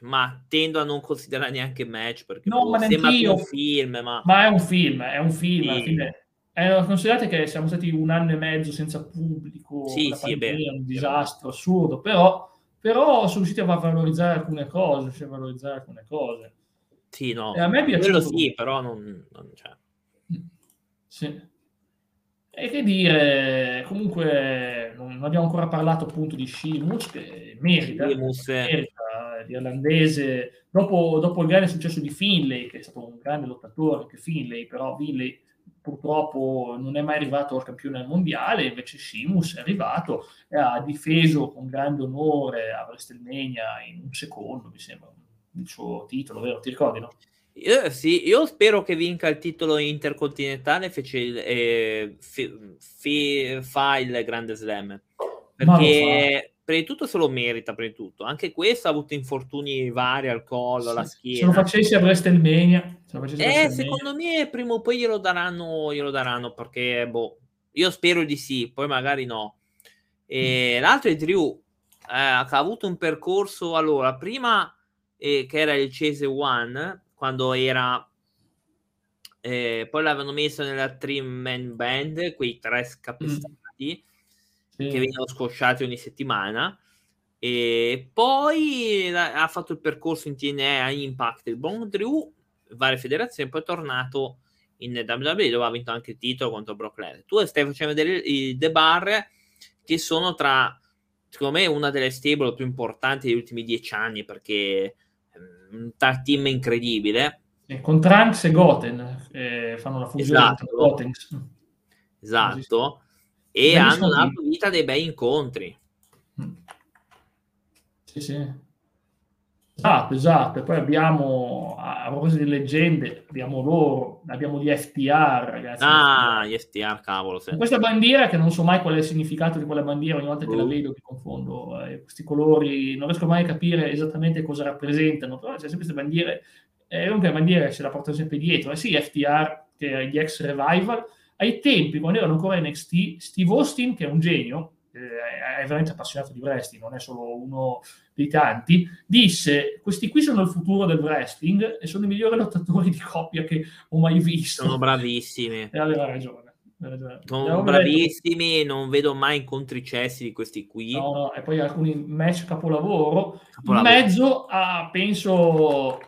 ma tendo a non considerare neanche match perché no, boh, ma sembra un film ma... ma... è un film è un film sì. Eh, considerate che siamo stati un anno e mezzo senza pubblico sì, sì, pandemia, è un disastro assurdo però però sono riusciti a valorizzare alcune cose, cioè valorizzare alcune cose. Sì, no, e a me piace quello sì, però non, non c'è. Sì. E che dire, comunque non abbiamo ancora parlato appunto di Shimus che merita, Shimus. merita l'irlandese, dopo, dopo il grande successo di Finlay, che è stato un grande lottatore anche Finlay, però Finlay purtroppo non è mai arrivato al campione mondiale, invece Simus è arrivato e ha difeso con grande onore a WrestleMania in un secondo, mi sembra, il suo titolo, vero? Ti ricordi, no? Io, sì, io spero che vinca il titolo intercontinentale fece il, eh, fa il Grande Slam perché prima di tutto se lo merita, prima di tutto. Anche questo ha avuto infortuni vari al collo, alla schiena. Se lo facessi a WrestleMania... Se eh, secondo me prima o poi glielo daranno, glielo daranno perché, boh, io spero di sì, poi magari no. E mm. l'altro è Drew, eh, ha avuto un percorso, allora, prima eh, che era il Chase One, quando era... Eh, poi l'avevano messo nella Trim Man Band, quei tre scapestati. Mm sì. che vengono scosciati ogni settimana. E poi ha fatto il percorso in TNA a Impact il Bon Drew, varie federazioni, poi è tornato in WWE dove ha vinto anche il titolo contro Brock Lesnar. Tu stai facendo vedere i The Bar che sono tra, secondo me, una delle stable più importanti degli ultimi dieci anni perché è un tag team incredibile. E con Trunks e Goten eh, fanno la fusione esatto. Goten. Esatto e hanno dato vita dei bei incontri. Mm. Sì, sì. Esatto, esatto. E poi abbiamo, a proposito di leggende, abbiamo loro, abbiamo gli FTR, ragazzi. Ah, gli FTR, cavolo. Sì. Questa bandiera, che non so mai qual è il significato di quella bandiera, ogni volta che la vedo mi confondo. Eh, questi colori, non riesco mai a capire esattamente cosa rappresentano, però c'è sempre queste bandiere, eh, comunque le bandiere se la portano sempre dietro. Eh sì, FTR, che è gli ex Revival, ai tempi, quando erano ancora NXT, Steve Austin, che è un genio, eh, è veramente appassionato di wrestling, non è solo uno dei tanti, disse: Questi qui sono il futuro del wrestling e sono i migliori lottatori di coppia che ho mai visto. Sono bravissimi. E aveva ragione. Sono bravissimi, detto, non vedo mai incontri cessi di questi qui. No, no, e poi alcuni match capolavoro. capolavoro. In mezzo a, penso,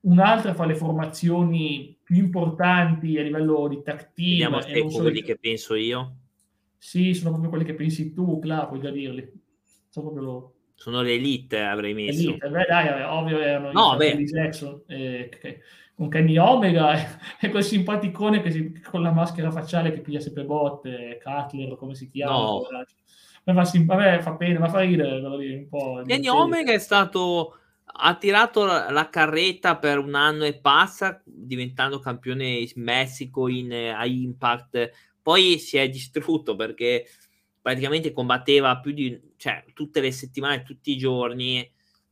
un'altra fra le formazioni più importanti a livello di tag team. Vediamo se quelli che penso io. Sì, sono proprio quelli che pensi tu, Cla, puoi già dirli. Sono proprio loro. Sono le elite, avrei messo. Elite. Beh, dai, ovvio erano no, beh. Jackson, eh, con Kenny Omega e, e quel simpaticone che si, con la maschera facciale che piglia sempre botte, Cutler, come si chiama. No. Fa, vabbè, fa pena, ma fa ridere, un po'. Kenny Omega è stato ha tirato la carretta per un anno e passa, diventando campione in Messico in, a Impact. Poi si è distrutto perché praticamente combatteva più di cioè, tutte le settimane, tutti i giorni.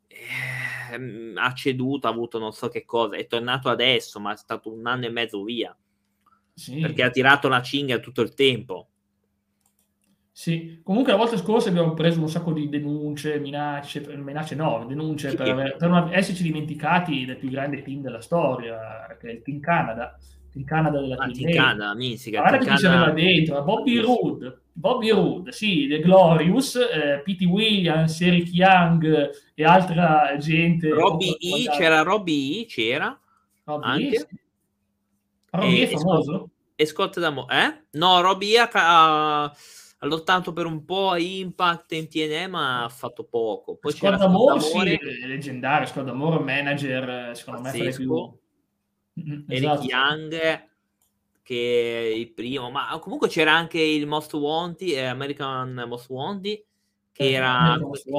Eh, ehm, ha ceduto, ha avuto non so che cosa, è tornato adesso, ma è stato un anno e mezzo via. Sì. Perché ha tirato la cinghia tutto il tempo. Sì, comunque la volta scorsa abbiamo preso un sacco di denunce, minacce, minacce no, denunce sì. per, per non esserci dimenticati del più grande team della storia, che è il Team Canada. Team Canada della ah, Team Canada, misica. Guarda che c'aveva dentro, Bobby Roode, Bobby Roode, sì, The Glorious, eh, Pete Williams, Eric Young e altra gente. Robbie E, c'era Robbie E, c'era. Anche. E, sì. Robbie E famoso? E Scott D'Amore, eh? No, Robbie E ha ha lottato per un po' a Impact in TNE ma ha fatto poco. Poi Scott D'Amore sì, è leggendario Scott D'Amore manager secondo Pazzesco. me più... Mm-hmm, Eric esatto. Young che è il primo ma comunque c'era anche il Most Wanted eh, American Most Wanted che eh, era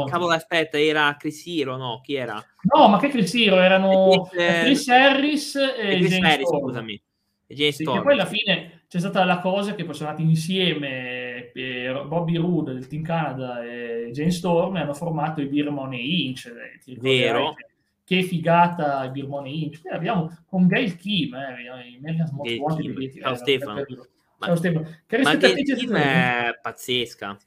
cavolo aspetta era Chris Hero no? Chi era? No ma che Chris Hero? Erano Chris, eh, Chris Harris e, e Chris Harris scusami e James sì, poi alla fine c'è stata la cosa che poi sono andati insieme eh, Bobby Roode del Team Canada e Jane Storm hanno formato i Beer Money Inch. Eh, Vero. Che figata i Beer Money Inch. Poi abbiamo con Gail Kim, eh, i American Most Wanted. Ciao Stefano. Ciao Stefano. Che ma Gail Kim è pazzesca.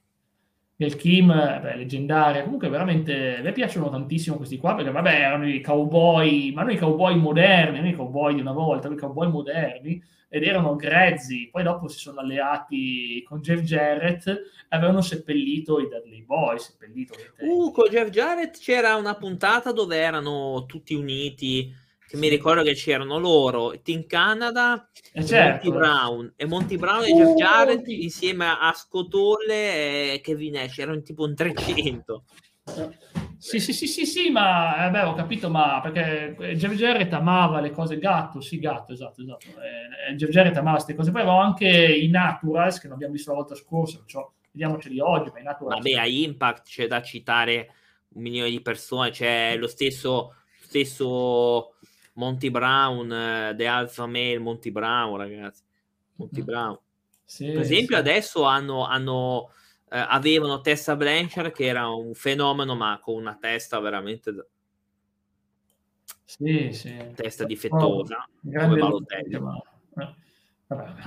Gail Kim, beh, leggendaria. Comunque veramente, a me piacciono tantissimo questi qua, perché vabbè, erano i cowboy, ma noi i cowboy moderni, non i cowboy di una volta, i cowboy moderni, ed erano grezzi. Poi dopo si sono alleati con Jeff Jarrett avevano seppellito i Dudley Boys. Seppellito, uh, con Jeff Jarrett c'era una puntata dove erano tutti uniti che mi ricordo che c'erano loro, Team Canada, eh certo. Monty Brown e Monty Brown e Jeff Jarrett uh, insieme a Scotolle e Kevin Nash, erano tipo un 300. Sì, sì, sì, sì, sì, ma eh beh, ho capito, ma perché Jeff Jarrett amava le cose gatto, sì, gatto, esatto, esatto. Eh, Jeff Jarrett amava queste cose. Poi avevamo anche i Naturals, che non abbiamo visto la volta scorsa, perciò vediamoceli oggi, ma i Naturals... Vabbè, a Impact c'è da citare un milione di persone, c'è lo stesso, stesso Monty Brown, The Alpha Male, Monty Brown, ragazzi. Monty mm. Brown. Sì, per esempio, sì. adesso hanno, hanno eh, avevano Tessa Blanchard, che era un fenomeno, ma con una testa veramente. Sì, sì. Testa difettosa, oh, come Balotelli. Ma... Eh,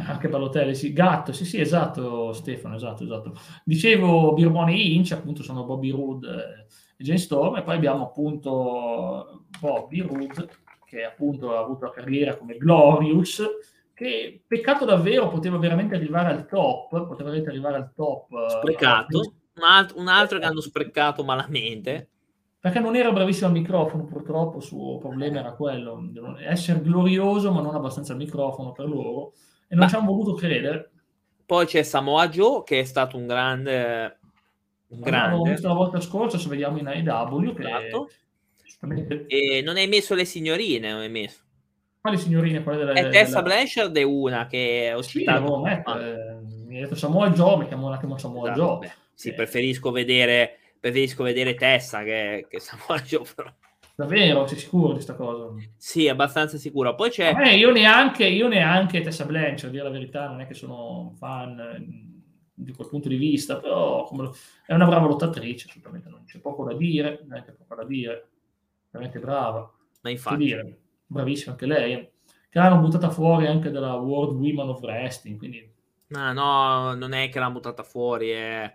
anche Balotelli, sì. Gatto, sì, sì, esatto, Stefano, esatto, esatto. Dicevo Birmone Inch, appunto sono Bobby Roode e Jane Storm, e poi abbiamo appunto Bobby Roode che appunto ha avuto la carriera come Glorious, che peccato davvero poteva veramente arrivare al top, poteva veramente arrivare al top. Eh, sprecato, uh, un, alt- un altro che hanno sprecato malamente. Perché non era bravissimo al microfono, purtroppo il suo problema era quello, essere glorioso ma non abbastanza al microfono per loro, e non ma... ci hanno voluto credere. Poi c'è Samoa Joe, che è stato un grande... Un grande. Visto la volta scorsa, se vediamo in AEW, che esatto e non hai messo le signorine, non hai messo. Quali signorine? Quelle delle, e Tessa della... Blanchard è una che è ospitata. Sì, mettere, eh, mi hai detto Samoa Joe, mi chiamo un attimo Samoa esatto, Joe. Sì, eh. preferisco vedere, preferisco vedere Tessa che, che Samoa Joe, però. Davvero, sei sicuro di questa cosa? Sì, abbastanza sicuro. Poi c'è... Eh, io, neanche, io neanche Tessa Blanchard, dire la verità, non è che sono fan eh, di quel punto di vista, però lo... è una brava lottatrice, assolutamente non c'è poco da dire, neanche poco da dire veramente brava. Ma infatti. Dire, bravissima anche lei. Che l'hanno buttata fuori anche dalla World Women of Wrestling, quindi... No, no, non è che l'hanno buttata fuori, è,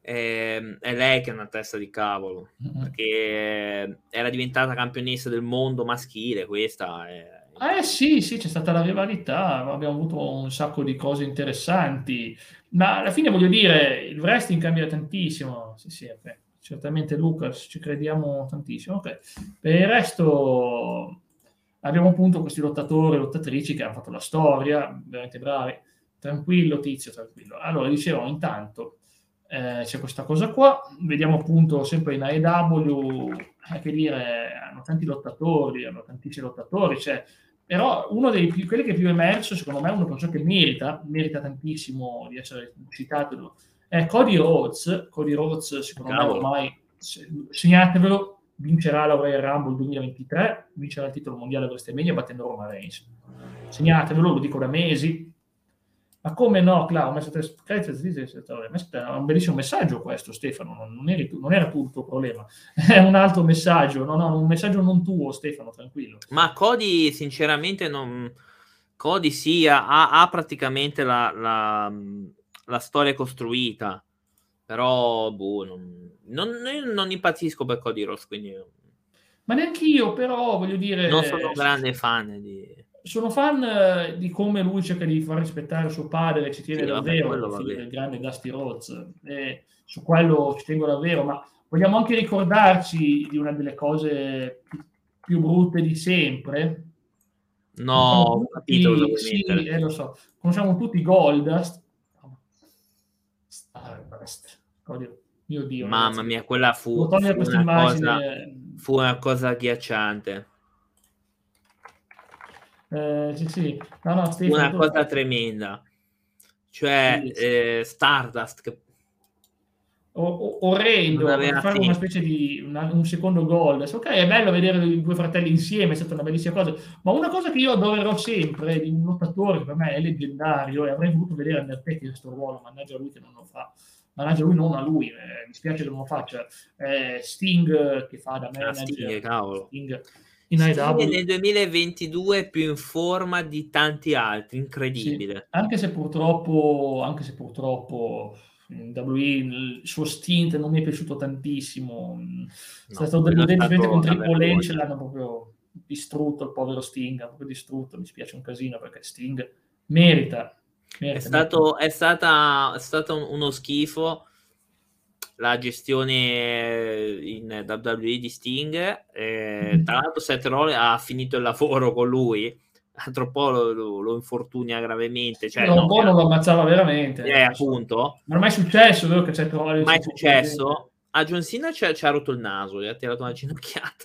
è, è lei che è una testa di cavolo, mm-hmm. perché era diventata campionessa del mondo maschile, questa è... Eh sì, sì, c'è stata la rivalità, abbiamo avuto un sacco di cose interessanti, ma alla fine voglio dire, il wrestling cambia tantissimo. Sì, sì, okay certamente Lucas, ci crediamo tantissimo. Okay. Per il resto abbiamo appunto questi lottatori e lottatrici che hanno fatto la storia, veramente bravi. Tranquillo, tizio, tranquillo. Allora, dicevo, intanto eh, c'è questa cosa qua, vediamo appunto sempre in AEW, eh, che dire, hanno tanti lottatori, hanno tantissimi lottatori, c'è però uno dei più, quelli che più è emerso, secondo me, è persona che merita, merita tantissimo di essere citato, eh, Cody Rhodes, Cody Rhodes secondo Cavolo. me ormai, segnatevelo, vincerà la Royal Rumble 2023, vincerà il titolo mondiale WrestleMania battendo Roman Reigns. Segnatevelo, lo dico da mesi. Ma come no, Clau? Ho messo un bellissimo messaggio questo, Stefano. Non, tu, non, era tu il tuo problema. È un altro messaggio. No, no, un messaggio non tuo, Stefano, tranquillo. Ma Cody, sinceramente, non... Cody sì, ha, ha praticamente la, la, la, storia costruita. Però, boh, non, non, non impazzisco per Cody Ross, quindi... Ma neanche io, però, voglio dire... Non sono un grande fan di sono fan di come lui cerca di far rispettare suo padre, ci tiene sì, davvero, vabbè, il grande Dusty Rhodes, e su quello ci tengo davvero, ma vogliamo anche ricordarci di una delle cose più, più brutte di sempre. No, ho capito sì, eh, lo so. Conosciamo tutti Goldust. Stardust. Oddio, mio Dio. Mamma ragazzi. mia, quella fu, fu, una cosa, fu una cosa agghiacciante. Eh, sì, sì. No, no, Stefano, una cosa tremenda. Cioè, sì. Eh, Stardust che o, orrendo fare una specie di una, un secondo gol. Ok, è bello vedere i due fratelli insieme, è stata una bellissima cosa. Ma una cosa che io adorerò sempre di un lottatore che per me è leggendario e avrei voluto vedere Undertaker questo ruolo, mannaggia lui che non lo fa. Mannaggia lui, non a lui, eh, mi spiace che non lo faccia. Eh, Sting che fa da manager. Ah, Sting, cavolo. Sting in IW. nel 2022 più in forma di tanti altri, incredibile. Sì, anche se purtroppo, anche se purtroppo in WWE il suo stint non mi è piaciuto tantissimo. No, è stato deludente con Triple H, l'hanno proprio distrutto il povero Sting, proprio distrutto, mi spiace un casino perché Sting merita. È, stato, è, stata, è stato uno schifo la gestione in WWE di Sting. Eh, tra l'altro, Seth Rollins ha finito il lavoro con lui. Altro po' lo, lo, lo infortunia gravemente. Cioè, no, un po' non lo ammazzava veramente. Eh, appunto. Ma non è mai successo, vero, che Seth Rollins... Mai successo. A John Cena ci ha rotto il naso, gli ha tirato una ginocchiata.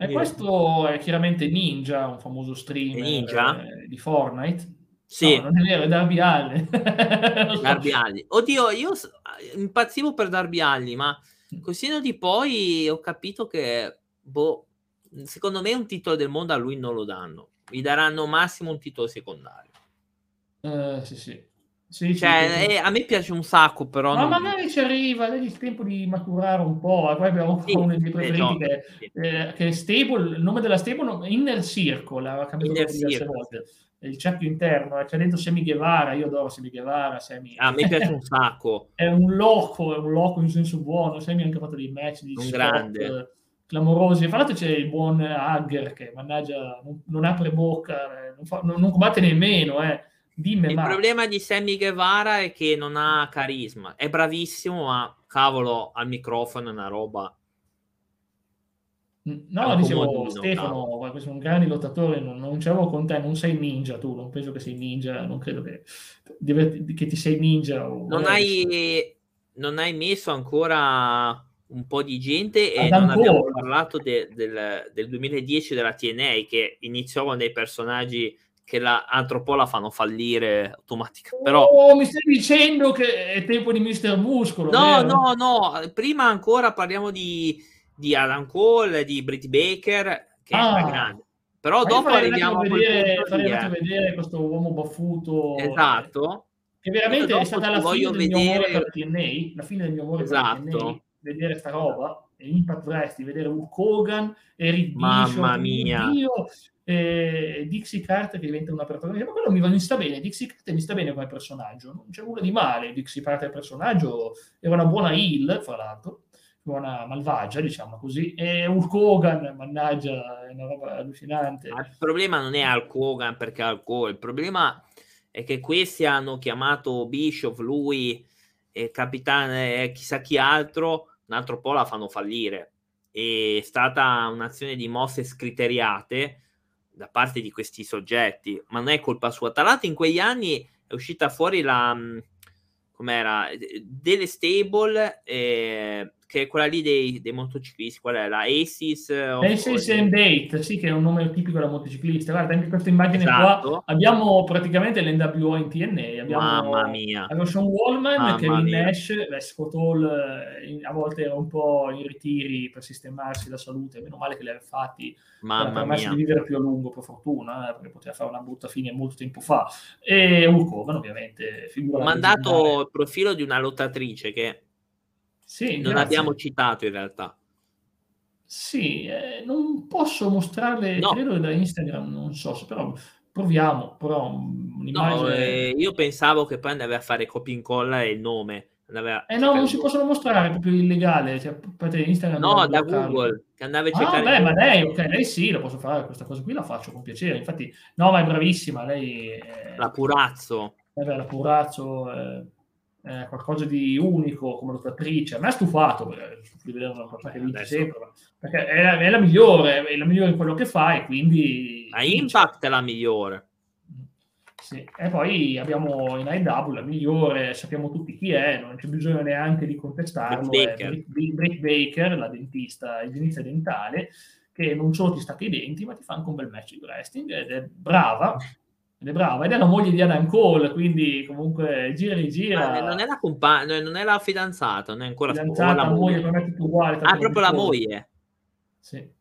E questo è chiaramente Ninja, un famoso streamer Ninja? Eh, di Fortnite sì. No, non è vero, è Darby Allin. Darby Allin. Oddio, io impazzivo per Darby Allin, ma mm. così di poi ho capito che, boh, secondo me un titolo del mondo a lui non lo danno. Gli daranno massimo un titolo secondario. Uh, sì, sì. Sì, cioè, sì, eh, a me piace un sacco, però. Ma non... magari ci arriva, dagli il tempo di maturare un po'. Poi abbiamo sì, uno dei miei preferiti no, che, sì. eh, che, è Stable. Il nome della Stable è Inner Circle, aveva cambiato Inner diverse volte il cerchio interno, c'è dentro Semi Guevara, io adoro Semi Guevara, Semi... Ah, a me piace un sacco. è un loco, è un loco in senso buono, Semi ha anche fatto dei match di un grande. clamorosi. Fra l'altro c'è il buon Hagger che, mannaggia, non, non apre bocca, eh, non, fa, non, non, combatte nemmeno, eh. Dimme, il ma... problema di Sammy Guevara è che non ha carisma, è bravissimo, ma cavolo, al microfono è una roba No, dicevo Stefano, questo è un grande lottatore, non, non ce l'avevo con te, non sei ninja tu, non penso che sei ninja, non credo che, che ti sei ninja. O, non, hai, non hai messo ancora un po' di gente e Ad non ancora. abbiamo parlato de, del, del 2010 della TNA che iniziò con dei personaggi che la, altro po' la fanno fallire automaticamente. Però... Oh, mi stai dicendo che è tempo di Mister Muscolo? No, vero? no, no, prima ancora parliamo di di Alan Cole, di Britt Baker, che ah. è grande. Però Ma dopo arriviamo a vedere, eh. vedere questo uomo baffuto. Esatto. Che veramente è stata la fine del vedere... mio amore per TNA, la fine del mio amore esatto. per TNA, vedere sta roba, e Impact Wrestling, vedere Hulk Hogan, Eric Mamma mia. Dio, e Dixie Carter che diventa una protagonista, ma quello mi, mi sta bene, Dixie Carter mi sta bene come personaggio, non c'è nulla di male, Dixie Carter personaggio, era una buona heal, fra l'altro, buona malvagia, diciamo così, e Hulk Hogan, mannaggia, è una roba allucinante. Il problema non è Hulk Hogan perché Hulk Hogan, il problema è che questi hanno chiamato Bishop, lui, e Capitano e chissà chi altro, un altro po' la fanno fallire. È stata un'azione di mosse scriteriate da parte di questi soggetti, ma non è colpa sua. Tra l'altro in quegli anni è uscita fuori la... com'era? Delle stable... Eh, che è quella lì dei, dei motociclisti, qual è? La Aces? Aces and Date, sì, che è un nome tipico da motociclista. Guarda, anche questa immagine esatto. qua, abbiamo praticamente l'NWO in TNA, abbiamo, Mamma mia. abbiamo Sean Wallman, Mamma Kevin mia. Nash, beh, Scott Hall eh, a volte era un po' in ritiri per sistemarsi la salute, meno male che li aveva fatti Mamma per permesso di vivere più a lungo, per fortuna, eh, perché poteva fare una brutta fine molto tempo fa. E Hulk Hogan, ovviamente. Ho mandato il profilo di una lottatrice che sì, non grazie. abbiamo citato in realtà. Sì, eh, non posso mostrarle, no. credo da Instagram, non so, però proviamo, però un'immagine... No, eh, io pensavo che poi andavi a fare copia e incolla e il nome. Andava eh no, non si possono mostrare, è proprio illegale. Cioè, Instagram no, da Google, che andavi a ah, cercare... Ah, beh, ma lei, ok, lei sì, lo posso fare, questa cosa qui la faccio con piacere. Infatti, no, ma è bravissima, lei... È... La Purazzo. Eh beh, la Purazzo... Eh eh, qualcosa di unico come lottatrice. A me ha stufato eh, di vedere una cosa che vince sempre, perché è la, è la, migliore, è la migliore in quello che fa e quindi... A Impact è la migliore. Sì. E poi abbiamo in IW la migliore, sappiamo tutti chi è, non c'è bisogno neanche di contestarlo, Baker, Britt Baker la dentista, igienista dentale, che non solo ti stacca i denti, ma ti fa anche un bel match di wrestling ed è brava, ed è brava, ed è la moglie di Adam Cole, quindi comunque gira e gira. Ah, non è la compagna, non è la fidanzata, non è ancora fidanzata, la moglie, per me è tutto uguale. Ah, proprio la moglie. Sì.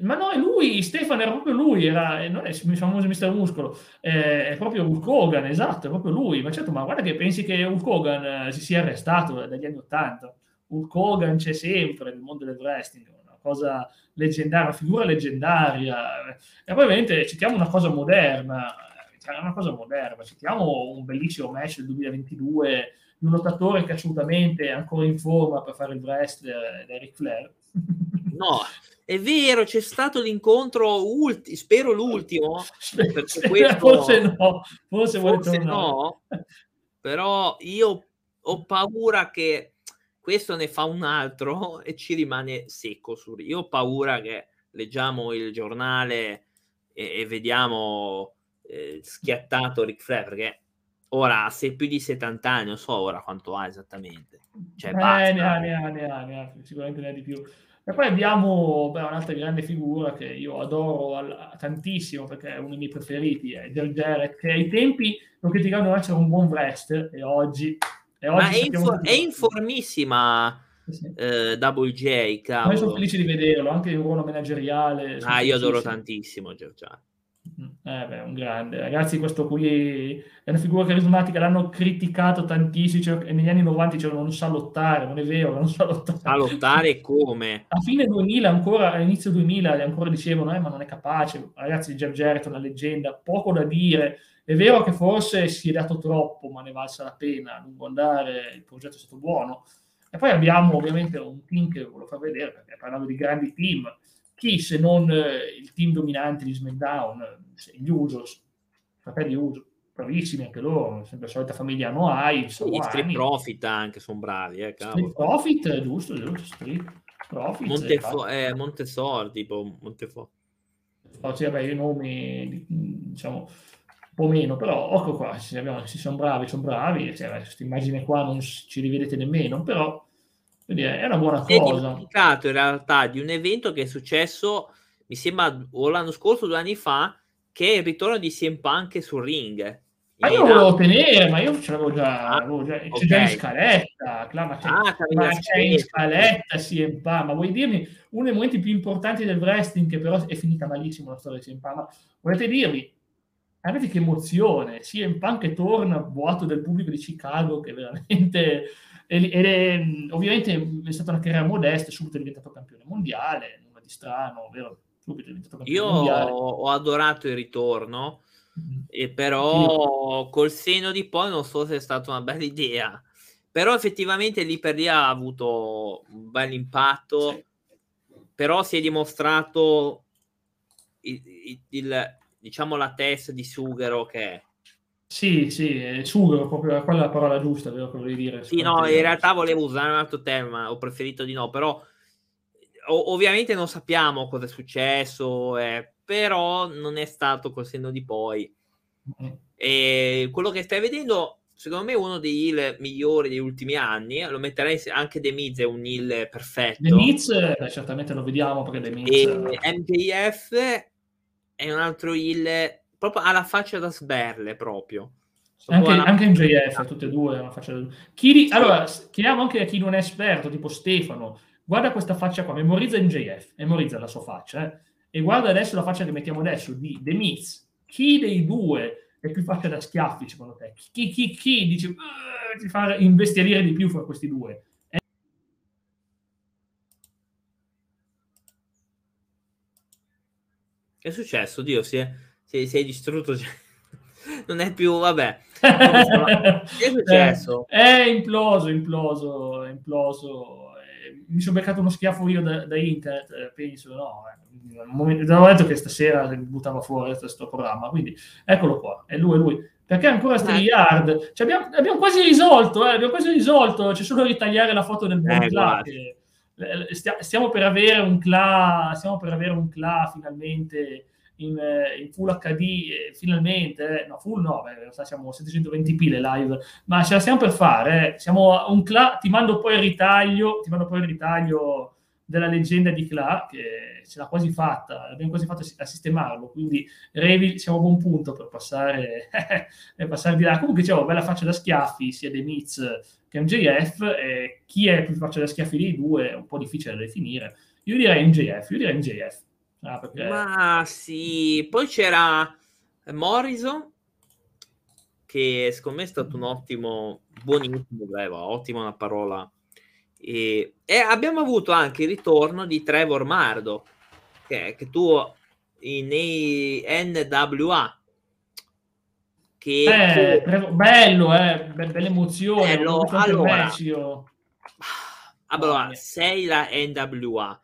Ma no, è lui, Stefano era proprio lui, era, non è il famoso Mister Muscolo, è, è, proprio Hulk Hogan, esatto, è proprio lui. Ma certo, ma guarda che pensi che Hulk Hogan eh, si sia arrestato dagli anni Ottanta. Hulk Hogan c'è sempre nel mondo del wrestling, una cosa leggendaria, una figura leggendaria. E poi ovviamente citiamo una cosa moderna, è una cosa moderna. Citiamo un bellissimo match del 2022 di un lottatore che assolutamente è ancora in forma per fare il wrestler Eric Flair. No, è vero, c'è stato l'incontro, ulti- spero l'ultimo. Perché questo, forse no, forse, forse no, però io ho paura che questo ne fa un altro e ci rimane secco. Su. Io ho paura che leggiamo il giornale e, e vediamo eh, schiattato Ric Flair perché ora se più di 70 anni, non so ora quanto ha esattamente. Cioè, eh, ne ha, ne ha, ne ha, ne ha, sicuramente ne ha di più. E poi abbiamo beh, un'altra grande figura che io adoro al, tantissimo perché è uno dei miei preferiti, è Del Jarrett, che ai tempi lo criticavano essere un buon wrestler e oggi... E oggi Ma è, infor- è informissima sì. eh, Double J, cavolo. Noi sono felici di vederlo, anche in ruolo manageriale. Ah, io adoro tantissimo Giorgiano. Eh beh, un grande. Ragazzi, questo qui è una figura carismatica, l'hanno criticato tantissimo, cioè, negli anni 90 dicevano non sa lottare, non è vero, non sa lottare. Sa lottare come? A fine 2000 ancora, all'inizio 2000 ancora dicevano, eh, ma non è capace. Ragazzi, Jeff Jarrett è una leggenda, poco da dire. È vero che forse si è dato troppo, ma ne valsa la pena, a lungo andare, il progetto è stato buono. E poi abbiamo ovviamente un team che volevo far vedere, perché parlando di grandi team, chi se non eh, il team dominante di SmackDown, gli Usos, fratelli Usos, bravissimi anche loro, sempre la solita famiglia Noai. Gli Street Profit anche sono bravi, eh, Street Profit, giusto, giusto, Street Profit. Montefo- eh, Montesor, tipo Montefo. Oh, sì, vabbè, i nomi, diciamo, un po' meno, però ecco qua, se, abbiamo, se sono bravi, sono bravi, cioè, questa immagine qua non ci rivedete nemmeno, però quindi è una buona cosa. È in realtà di un evento che è successo, mi sembra, o l'anno scorso, due anni fa, che è il ritorno di CM Punk sul ring. Ma io lo volevo tenere, ma io ce l'avevo già, ah, avevo già c'è okay. già in scaletta, ma c'è, ah, ma c'è in scaletta CM Punk, ma vuoi dirmi uno dei momenti più importanti del wrestling che però è finita malissimo la storia di CM Punk, ma volete dirmi, guardate che emozione, CM Punk che torna, boato del pubblico di Chicago che veramente ed è, ovviamente è stata una carriera modesta, subito è diventato campione mondiale, nulla di strano, vero? Subito è diventato campione Io mondiale. ho adorato il ritorno, mm-hmm. e però col seno di poi non so se è stata una bella idea. Però effettivamente lì per lì ha avuto un bel impatto, sì. però si è dimostrato il, il, il, diciamo la testa di Sughero che è sì, sì, sugo, proprio quella è la parola giusta, vero che volevi dire. Sì, no, in realtà volevo usare un altro tema, ho preferito di no, però o- ovviamente non sappiamo cosa è successo, eh, però non è stato col senno di poi. Mm. E quello che stai vedendo secondo me uno degli heal migliori degli ultimi anni. Lo metterei anche The Miz è un heal perfetto. The Miz, eh, certamente lo vediamo perché The Miz... E MJF è un altro heal proprio alla faccia da sberle proprio. Anche, anche MJF, tutte e due una faccia da... Chi, sì. Allora, chiediamo anche a chi non è esperto, tipo Stefano, guarda questa faccia qua, memorizza MJF, memorizza la sua faccia, eh? e guarda adesso la faccia che mettiamo adesso di The Miz. Chi dei due è più faccia da schiaffi secondo te? Chi, chi, chi dice, ti fa investire di più fra questi due? Che è successo? Dio, si è, si è distrutto. non è più, vabbè. che è successo? È, è imploso, imploso, imploso. Mi sono beccato uno schiaffo io da, da internet, eh, penso, no? Eh avevo detto che stasera buttava fuori questo programma, quindi eccolo qua, è lui, è lui. Perché ancora StreamYard? Cioè abbiamo, abbiamo, quasi risolto, eh, abbiamo quasi risolto, c'è solo ritagliare la foto del buon eh, Cla. Che, eh, stiamo per avere un Cla, stiamo per avere un Cla finalmente in, eh, in, Full HD, eh, finalmente, eh, no, Full no, beh, in realtà siamo 720p le live, ma ce la stiamo per fare, siamo un Cla, ti mando poi il ritaglio, ti mando poi il ritaglio della leggenda di Cla, che ce l'ha quasi fatta, abbiamo quasi fatto a sistemarlo, quindi Revi siamo a buon punto per passare, per passare di là. Comunque dicevo, bella faccia da schiaffi, sia The Miz che MJF, e chi è più faccia da schiaffi dei due è un po' difficile da definire. Io direi MJF, io direi MJF. Ah, perché... Ma sì, poi c'era Morrison, che secondo me è stato un ottimo, buonissimo, beh, ottimo una parola e, e, abbiamo avuto anche il ritorno di Trevor Mardo, che, che tu nei NWA. Che, eh, che... bello, eh, bella emozione. Bello. Allora, allora sei la NWA.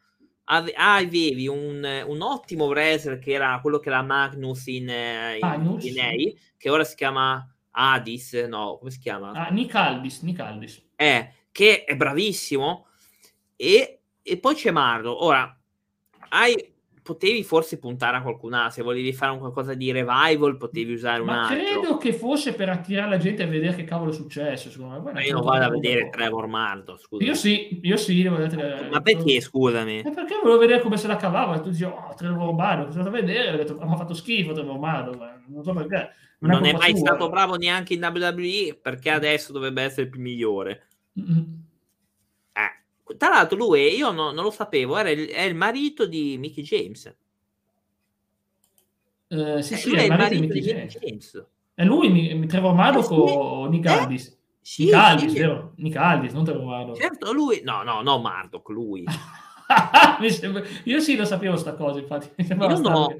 Ave, avevi un, un, ottimo wrestler che era quello che era Magnus in, in, Magnus? in A, che ora si chiama Adis, no, come si chiama? Ah, Nick Aldis, Nick Aldis. Eh, che è bravissimo, e, e poi c'è Marlo. Ora, hai, potevi forse puntare a qualcun altro, se volevi fare un qualcosa di revival, potevi usare Ma un altro. credo che fosse per attirare la gente a vedere che cavolo è successo, secondo me. Ma io non vado a vedere Trevor Mardo, scusa. Io sì, io sì. Devo vedere, Ma perché, scusami? Eh perché volevo vedere come se la cavava, e tu dici, oh, Trevor Mardo, cosa da vedere? Ho detto, ma ha fatto schifo Trevor Mardo, non so perché. Non, non è mai sua. stato bravo neanche in WWE, perché adesso dovrebbe essere il più migliore. Eh, tra l'altro, lui, io no, non lo sapevo, era il, è il marito di Mickey James. Uh, sì, eh, sì, è il marito, di Mickey James. James. È lui, mi, Trevor Maddox eh, sì. o Nick eh? Aldis? Sì, Nick Aldis, sì. vero? Nick Aldis, non Trevor Maddox. Certo, lui... No, no, no, Murdoch, lui. sembra... Io sì, lo sapevo sta cosa, infatti. io no.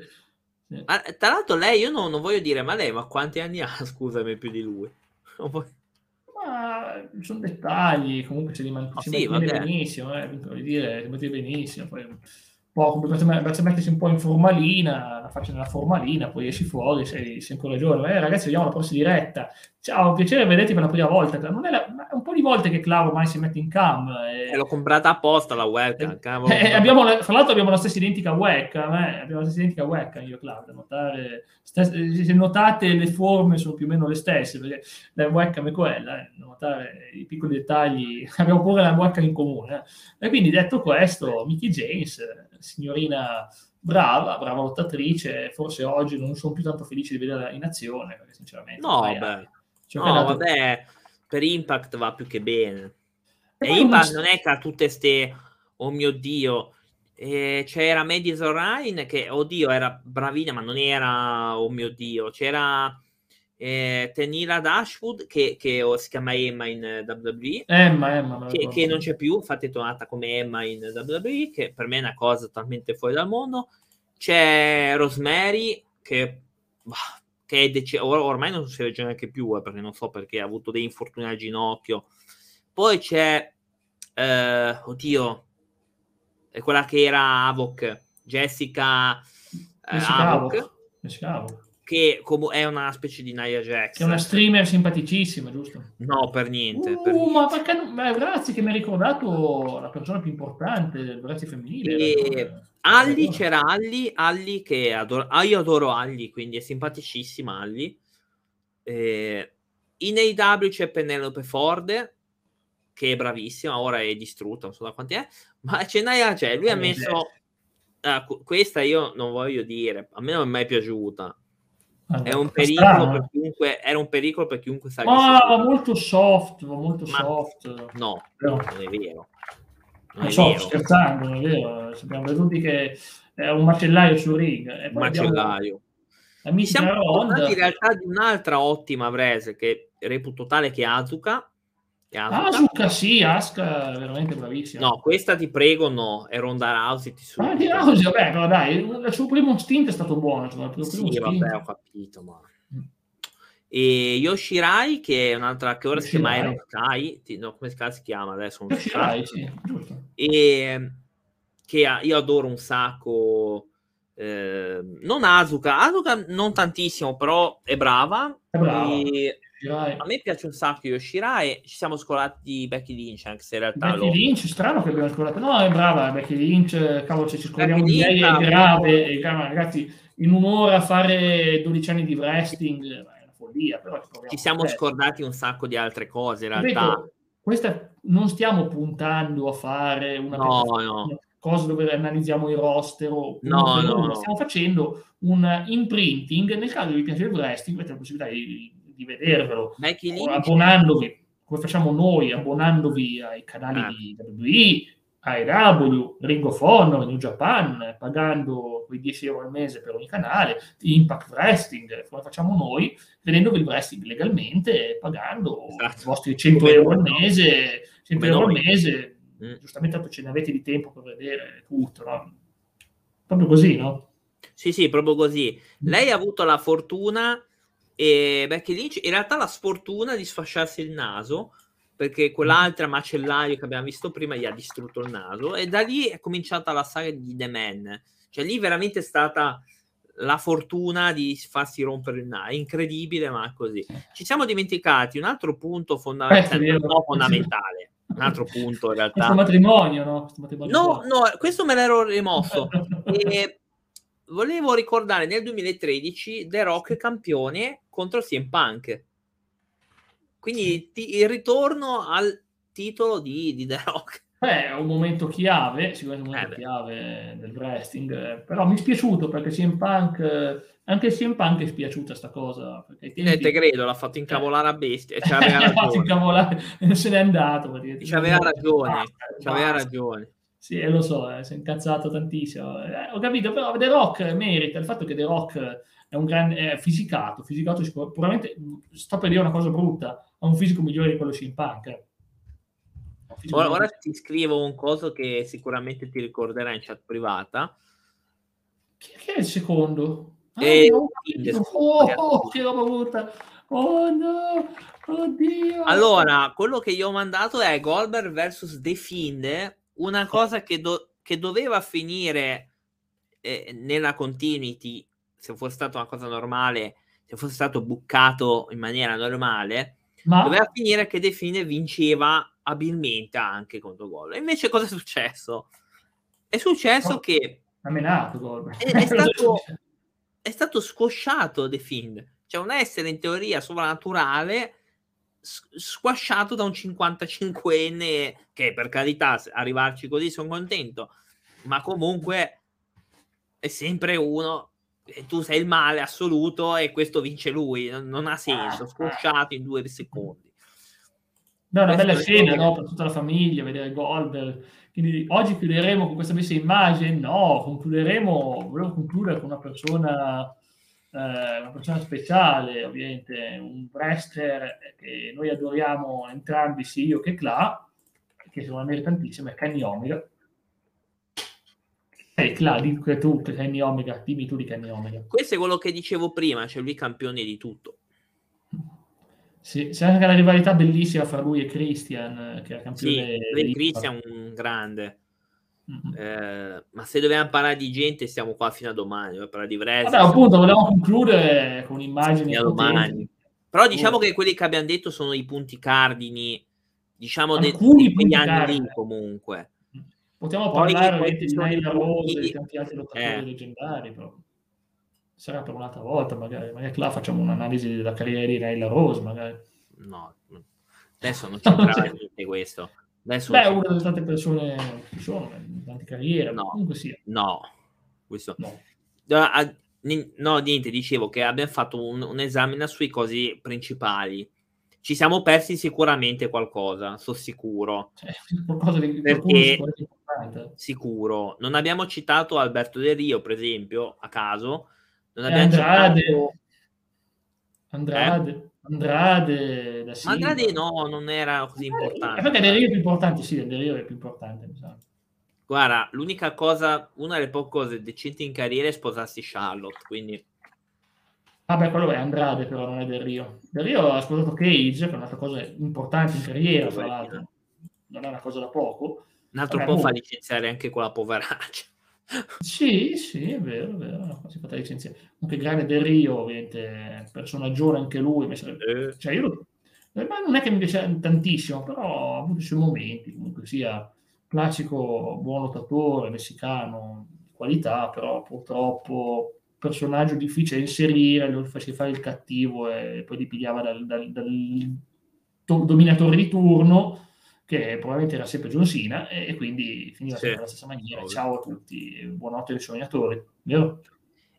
Ma, tra l'altro lei, io no, non voglio dire, ma lei, ma quanti anni ha, scusami, più di lui? Non voglio... Ma sono dettagli, comunque si rimane oh, sì, benissimo, eh, dire, si benissimo. Poi po' come per mettersi un po' in formalina, la faccia nella formalina, poi esci fuori, sei, sei ancora giovane. Eh, ragazzi, vediamo la prossima diretta. Ciao, piacere vederti per la prima volta. Non è, la, è un po' di volte che Claro ormai si mette in cam. E... Eh, l'ho comprata apposta la webcam. Eh, eh, abbiamo, fra l'altro abbiamo la stessa identica webcam, eh? abbiamo la stessa identica webcam io e Claudio. Notare, se notate le forme sono più o meno le stesse, perché la webcam è quella, eh? notare i piccoli dettagli. abbiamo pure la webcam in comune. Eh? E quindi detto questo, Mickey James signorina brava, brava lottatrice, forse oggi non sono più tanto felice di vederla in azione, perché sinceramente... No, beh, no, dato... vabbè, per Impact va più che bene. E, e Impact non è che ha tutte ste... Oh mio Dio, eh, c'era Madison Ryan che, oddio, era bravina, ma non era, oh mio Dio, c'era eh, Tenila Dashwood che, che oh, si chiama Emma in eh, WWE Emma, Emma che, che, non c'è più infatti è tornata come Emma in WWE che per me è una cosa totalmente fuori dal mondo. C'è Rosemary che, che è dec- or- ormai non si regge neanche più eh, perché non so perché ha avuto dei infortuni al ginocchio. Poi c'è eh, oddio è quella che era Avoc Jessica, eh, Jessica Avoc. Jessica Avoc che è una specie di Nia Jax. Che è una streamer simpaticissima, giusto? No, per niente. Uh, per niente. ma perché. Beh, grazie che mi hai ricordato la persona più importante del grazie femminile. E... Alli c'era Alli, Alli che adoro, ah, io adoro Alli, quindi è simpaticissima Alli. E... in AW c'è Penelope Ford, che è bravissima, ora è distrutta, non so da quanti è, ma c'è Naya, cioè, lui ha messo... Uh, questa io non voglio dire, a me non è mai piaciuta. È un pericolo per chiunque, era un pericolo per chiunque salisse. Ma va molto soft, va molto ma soft. No, no, non è vero. Non è so, scherzando, non è vero. Abbiamo veduti che è un macellaio su ring. E poi macellaio. Mi siamo in realtà di un'altra ottima Brese che reputo tale che Azuka. Asuka. Sì, Asuka veramente bravissima. No, questa ti prego no, è Ronda Rousey. Ti ah, di Rousey, vabbè, però dai, il suo primo stint è stato buono. Cioè, sì, vabbè, ho capito, ma... E Yoshirai, che è un'altra che ora si chiama Iron Sky, no, come si chiama adesso? Yoshirai, sì, giusto. E che io adoro un sacco eh, non Asuka, Asuka non tantissimo, però è brava. È brava. a me piace un sacco Yoshirai. Ci siamo scolati Becky Lynch, anche se in realtà. Becky lo... Lynch, strano che abbiamo scolato. No, è brava. Becky Lynch, cavolo, se ci scordiamo di lei è grave. È grave. Ragazzi, in un'ora fare 12 anni di wrestling è una follia. Però ci, siamo scordati un sacco di altre cose, in realtà. Ripeto, questa non stiamo puntando a fare una no, no cosa dove analizziamo i roster o no, no, no. stiamo facendo un imprinting nel caso vi piace il wrestling avete la possibilità di, di vedervelo abbonandovi come facciamo noi abbonandovi ai canali ah. di WWE AEW, Ring of Honor, New Japan, pagando quei 10 euro al mese per ogni canale, Impact Wrestling, come facciamo noi, vedendovi il wrestling legalmente, pagando esatto. i vostri 100 euro al mese, 100 euro al mese, Mm. Giustamente tanto ce ne avete di tempo per vedere tutto, no? Proprio così, no? Sì, sì, proprio così. Mm. Lei ha avuto la fortuna e Becky Lynch in realtà la sfortuna di sfasciarsi il naso perché quell'altra macellaio che abbiamo visto prima gli ha distrutto il naso e da lì è cominciata la saga di The Man. Cioè lì veramente è stata la fortuna di farsi rompere il naso. Incredibile, ma così. Ci siamo dimenticati un altro punto fondamentale, eh, no, fondamentale un altro punto in realtà. Questo matrimonio, no? Questo matrimonio no, no, questo me l'ero rimosso. e volevo ricordare nel 2013 The Rock campione contro CM Punk. Quindi ti, il ritorno al titolo di, di The Rock. Beh, è un momento chiave, sicuramente un momento eh chiave del wrestling, però mi è spiaciuto perché CM Punk, anche CM Punk è spiaciuta sta cosa. Perché tempi... eh, te credo, l'ha fatto incavolare a bestia, e aveva fatto incavolare, se n'è andato. Ci aveva ragione, ci aveva ragione. Sì, lo so, eh, si è incazzato tantissimo. Eh, ho capito, però The Rock merita il fatto che The Rock è un grande è fisicato, fisicato sicuramente, sto per dire una cosa brutta, ha un fisico migliore di quello CM Punk Ora, ora, ti scrivo un coso che sicuramente ti ricorderai in chat privata. Che, che è il secondo? Ah, e... no, oh, oh, che roba brutta! Oh no! Oddio! Allora, quello che io ho mandato è Goldberg vs The Fiend, una cosa che, do- che doveva finire eh, nella continuity, se fosse stata una cosa normale, se fosse stato buccato in maniera normale, Ma... doveva finire che The Fiend vinceva abilmente anche contro gol. Invece cosa è successo? È successo oh, che ha menato gol. È, è, stato, è stato squasciato The Fiend. Cioè un essere in teoria sovrannaturale squasciato da un 55enne che per carità arrivarci così sono contento ma comunque è sempre uno e tu sei il male assoluto e questo vince lui non, non ha senso ah, squasciato in due secondi No, una bella scena no? per tutta la famiglia, vedere Goldberg. Quindi oggi chiuderemo con questa messa immagine? No, concluderemo, volevo concludere con una persona, eh, una persona speciale, ovviamente, un wrestler che noi adoriamo entrambi, sia io che Cla, che secondo me merita tantissimo, è Kenny Omega. Eh, Cla, dico tu, Kenny Omega, dimmi tu di Kenny Omega. Questo è quello che dicevo prima, cioè lui campione di tutto sì, c'è anche la rivalità bellissima fra lui e Christian, che è campione. Sì, Christian è un grande. Mm-hmm. Eh, ma se dobbiamo parlare di gente, stiamo qua fino a domani. Parlare di wrestling. Vabbè, appunto, volevamo concludere con immagini. Fino a domani. Però diciamo oh. che quelli che abbiamo detto sono i punti cardini, diciamo, di quegli anni lì comunque. Potremmo parlare di Naila Rose e di tanti altri lottatori eh. leggendari, però sarà per un'altra volta, magari, magari là facciamo un'analisi della carriera di Naila Rose, magari. no, adesso non c'entrava niente questo. Adesso Beh, una delle tante persone che sono, tante carriere, no, comunque sia. No, questo... No. No, niente, dicevo che abbiamo fatto un, un esame sui cosi principali. Ci siamo persi sicuramente qualcosa, sono sicuro. Cioè, qualcosa di Perché, sicuro. Non abbiamo citato Alberto Del Rio, per esempio, a caso. Non abbiamo Andrade. citato... Andrade. Eh? Andrade, da Ma Andrade no, non era così eh, importante. Perché Del Rio è più importante, sì, Del Rio è più importante, mi sa. Guarda, l'unica cosa, una delle poche cose decenti in carriera è sposarsi Charlotte, quindi... Vabbè, quello è Andrade, però non è Del Rio. Del Rio ha sposato Cage, che è un'altra cosa importante in carriera, tra l'altro. Non è una cosa da poco. Un altro Vabbè, po' fa licenziare anche quella poveraccia. Sì, sì, è vero, è vero. Si è licenziare. Anche Grande Del Rio, ovviamente, personaggio anche lui. Sarebbe... Eh. Cioè, io... Ma non è che mi piace tantissimo, però ha avuto i suoi momenti, comunque sia classico buon lottatore, messicano, qualità, però purtroppo personaggio difficile da inserire, lo faceva fare il cattivo e poi li pigliava dal, dal, dal to- dominatore di turno che probabilmente era sempre John Cena e, quindi finiva sì. sempre alla stessa maniera. Ciao a tutti, buonanotte ai sognatori, vero?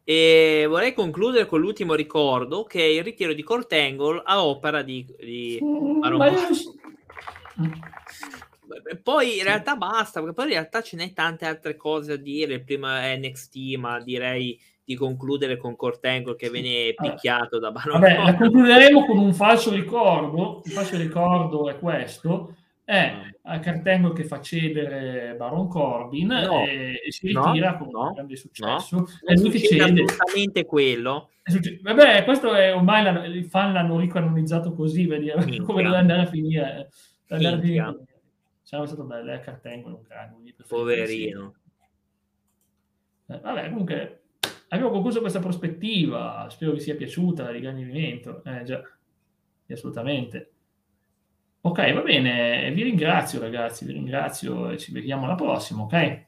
E vorrei concludere con l'ultimo ricordo che è il ritiro di Cortangle a opera di, di mm, poi in realtà basta, perché poi in realtà ce n'è tante altre cose a dire. Il primo è NXT, ma direi di concludere con Cortengo che viene picchiato da Baron Vabbè, la concluderemo con un falso ricordo. Il falso ricordo è questo. È a Cartengo che fa cedere Baron Corbin no, e, e, si ritira no, con no, un grande successo. No, e lui che cede. assolutamente quello. Vabbè, questo è ormai la, i fan l'hanno ricanonizzato così, vediamo come deve andare a finire. Andare a finire sarebbe stato bello, è Cartengo un cranio. Poverino. Eh, vabbè, comunque abbiamo concluso questa prospettiva, spero vi sia piaciuta la Vivento. Eh, già, assolutamente. Ok, va bene, vi ringrazio ragazzi, vi ringrazio e ci vediamo alla prossima, ok?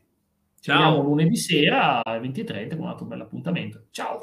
Ci Ciao. vediamo lunedì sera alle 20.30 con un altro bel appuntamento. Ciao!